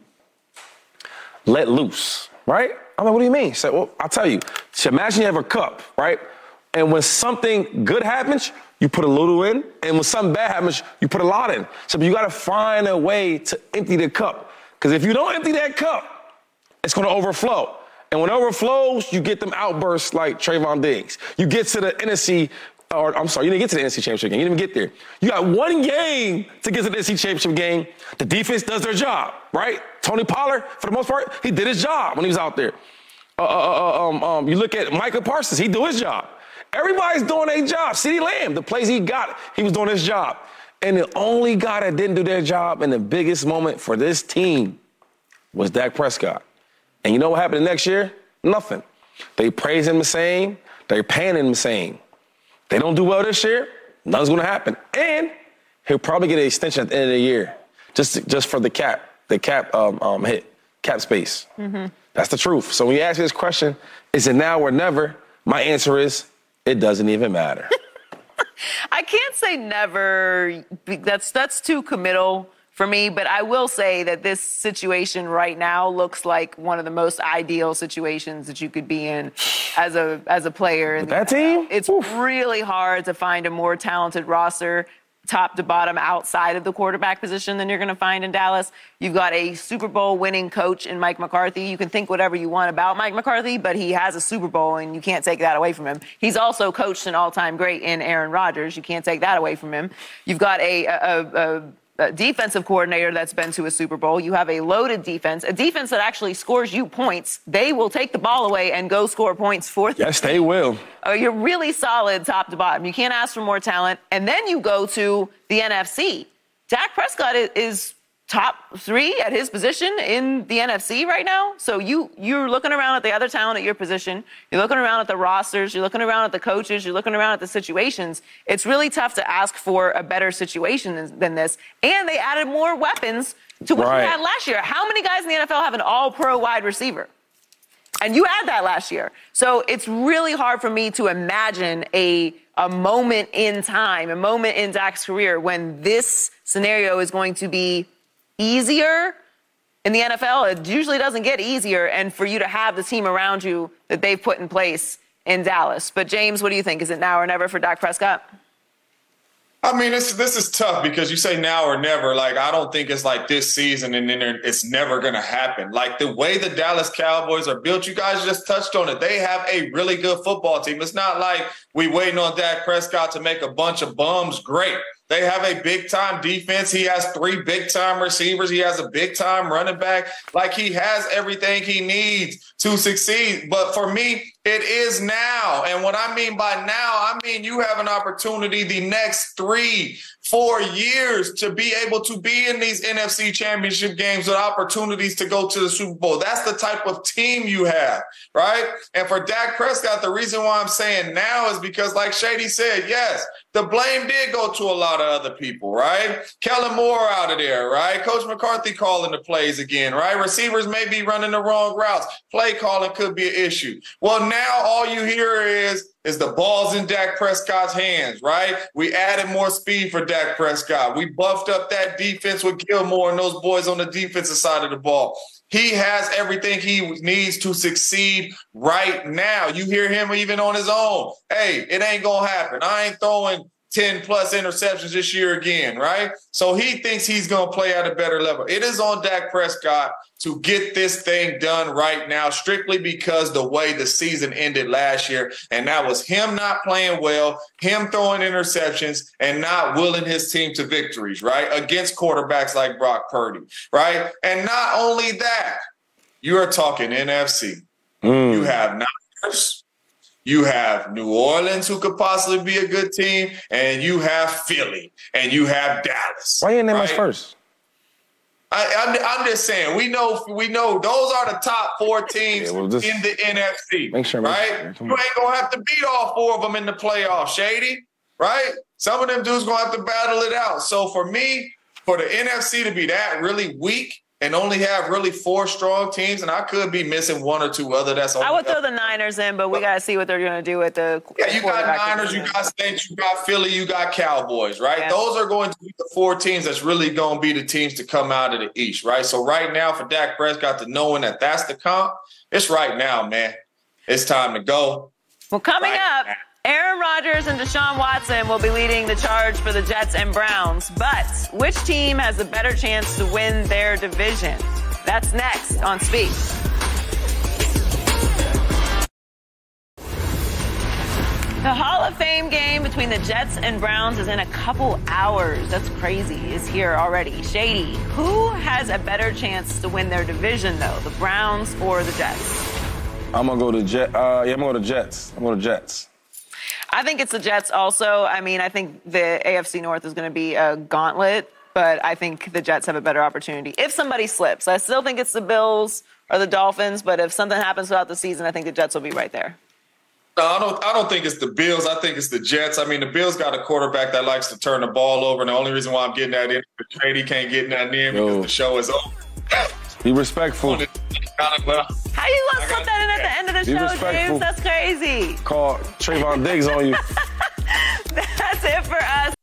let loose, right? I'm like, what do you mean? She said, well, I'll tell you. Imagine you have a cup, right? And when something good happens, you put a little in. And when something bad happens, you put a lot in. So you got to find a way to empty the cup. Because if you don't empty that cup, it's going to overflow. And when it overflows, you get them outbursts like Trevon Diggs. You get to the NFC, or I'm sorry, you didn't get to the NFC Championship game. You didn't even get there. You got one game to get to the NFC Championship game. The defense does their job, right? Tony Pollard, for the most part, he did his job when he was out there. Uh, uh, uh, um, um, you look at Micah Parsons, he do his job. Everybody's doing their job. CeeDee Lamb, the plays he got, he was doing his job. And the only guy that didn't do their job in the biggest moment for this team was Dak Prescott. And you know what happened next year? Nothing. They praise him the same. They're paying him the same. They don't do well this year. Nothing's going to happen. And he'll probably get an extension at the end of the year, just just for the cap, the cap um, um, hit, cap space. Mm-hmm. That's the truth. So when you ask me this question, is it now or never? My answer is it doesn't even matter. I can't say never. That's that's too committal for me, but I will say that this situation right now looks like one of the most ideal situations that you could be in as a as a player. In that team, it's Oof. really hard to find a more talented roster top to bottom outside of the quarterback position than you're going to find in Dallas. You've got a Super Bowl winning coach in Mike McCarthy. You can think whatever you want about Mike McCarthy, but he has a Super Bowl and you can't take that away from him. He's also coached an all-time great in Aaron Rodgers. You can't take that away from him. You've got a, a, a defensive coordinator that's been to a Super Bowl. You have a loaded defense, a defense that actually scores you points. They will take the ball away and go score points for them. Yes, they will. Uh, you're really solid top to bottom. You can't ask for more talent. And then you go to the NFC. Dak Prescott is, is top three at his position in the NFC right now. So you you're looking around at the other talent at your position. You're looking around at the rosters. You're looking around at the coaches. You're looking around at the situations. It's really tough to ask for a better situation than, than this. And they added more weapons to what right. you had last year. How many guys in the NFL have an All-Pro wide receiver? And you had that last year. So it's really hard for me to imagine a a moment in time, a moment in Dak's career when this scenario is going to be easier in the NFL. It usually doesn't get easier, and for you to have the team around you that they've put in place in Dallas. But James, what do you think? Is it now or never for Dak Prescott? I mean, this this is tough because you say now or never. Like, I don't think it's like this season and then it's never going to happen. Like the way the Dallas Cowboys are built, you guys just touched on it. They have a really good football team. It's not like we waiting on Dak Prescott to make a bunch of bums great. They have a big time defense. He has three big time receivers. He has a big time running back. Like he has everything he needs to succeed. But for me, it is now. And what I mean by now, I mean you have an opportunity the next three, four years to be able to be in these NFC championship games with opportunities to go to the Super Bowl. That's the type of team you have, right? And for Dak Prescott, the reason why I'm saying now is because, like Shady said, yes, the blame did go to a lot of other people, right? Kellen Moore out of there, right? Coach McCarthy calling the plays again, right? Receivers may be running the wrong routes. Play calling could be an issue. Well, now all you hear is is the balls in Dak Prescott's hands, right? We added more speed for Dak Prescott. We buffed up that defense with Gilmore and those boys on the defensive side of the ball. He has everything he needs to succeed right now. You hear him even on his own. Hey, it ain't going to happen. I ain't throwing 10 plus interceptions this year again, right? So he thinks he's going to play at a better level. It is on Dak Prescott to get this thing done right now, strictly because the way the season ended last year. And that was him not playing well, him throwing interceptions, and not willing his team to victories, right? Against quarterbacks like Brock Purdy, right? And not only that, you are talking NFC. Mm. You have Niners, you have New Orleans, who could possibly be a good team, and you have Philly, and you have Dallas. Why ain't name right? us first? I, am just saying we know we know those are the top four teams yeah, well, in the NFC. Make sure, right? Sure. You ain't gonna have to beat all four of them in the playoffs, Shady. Right? Some of them dudes gonna have to battle it out. So for me, for the NFC to be that really weak, and only have really four strong teams, and I could be missing one or two other. That's I would throw the Niners in, but we got to see what they're going to do with the. Yeah, you got Niners, you got Saints, you got Philly, you got Cowboys, right? Yeah. Those are going to be the four teams that's really going to be the teams to come out of the East, right? So right now, for Dak Prescott to knowing that that's the comp, it's right now, man. It's time to go. Well, coming right up. Now Aaron Rodgers and Deshaun Watson will be leading the charge for the Jets and Browns, but which team has a better chance to win their division? That's next on Speak. The Hall of Fame game between the Jets and Browns is in a couple hours. That's crazy. Is here already. Shady. Who has a better chance to win their division, though, the Browns or the Jets? I'm gonna go to Jet. Uh, yeah, I'm gonna go to Jets. I'm gonna go to Jets. I think it's the Jets. Also, I mean, I think the AFC North is going to be a gauntlet, but I think the Jets have a better opportunity if somebody slips. I still think it's the Bills or the Dolphins, but if something happens throughout the season, I think the Jets will be right there. No, I don't. I don't think it's the Bills. I think it's the Jets. I mean, the Bills got a quarterback that likes to turn the ball over, and the only reason why I'm getting that in, the Shady can't get that in Yo. because the show is over. Be respectful. How you gonna put that in at the end of the show. James? That's crazy. Call Trevon Diggs on you. That's it for us.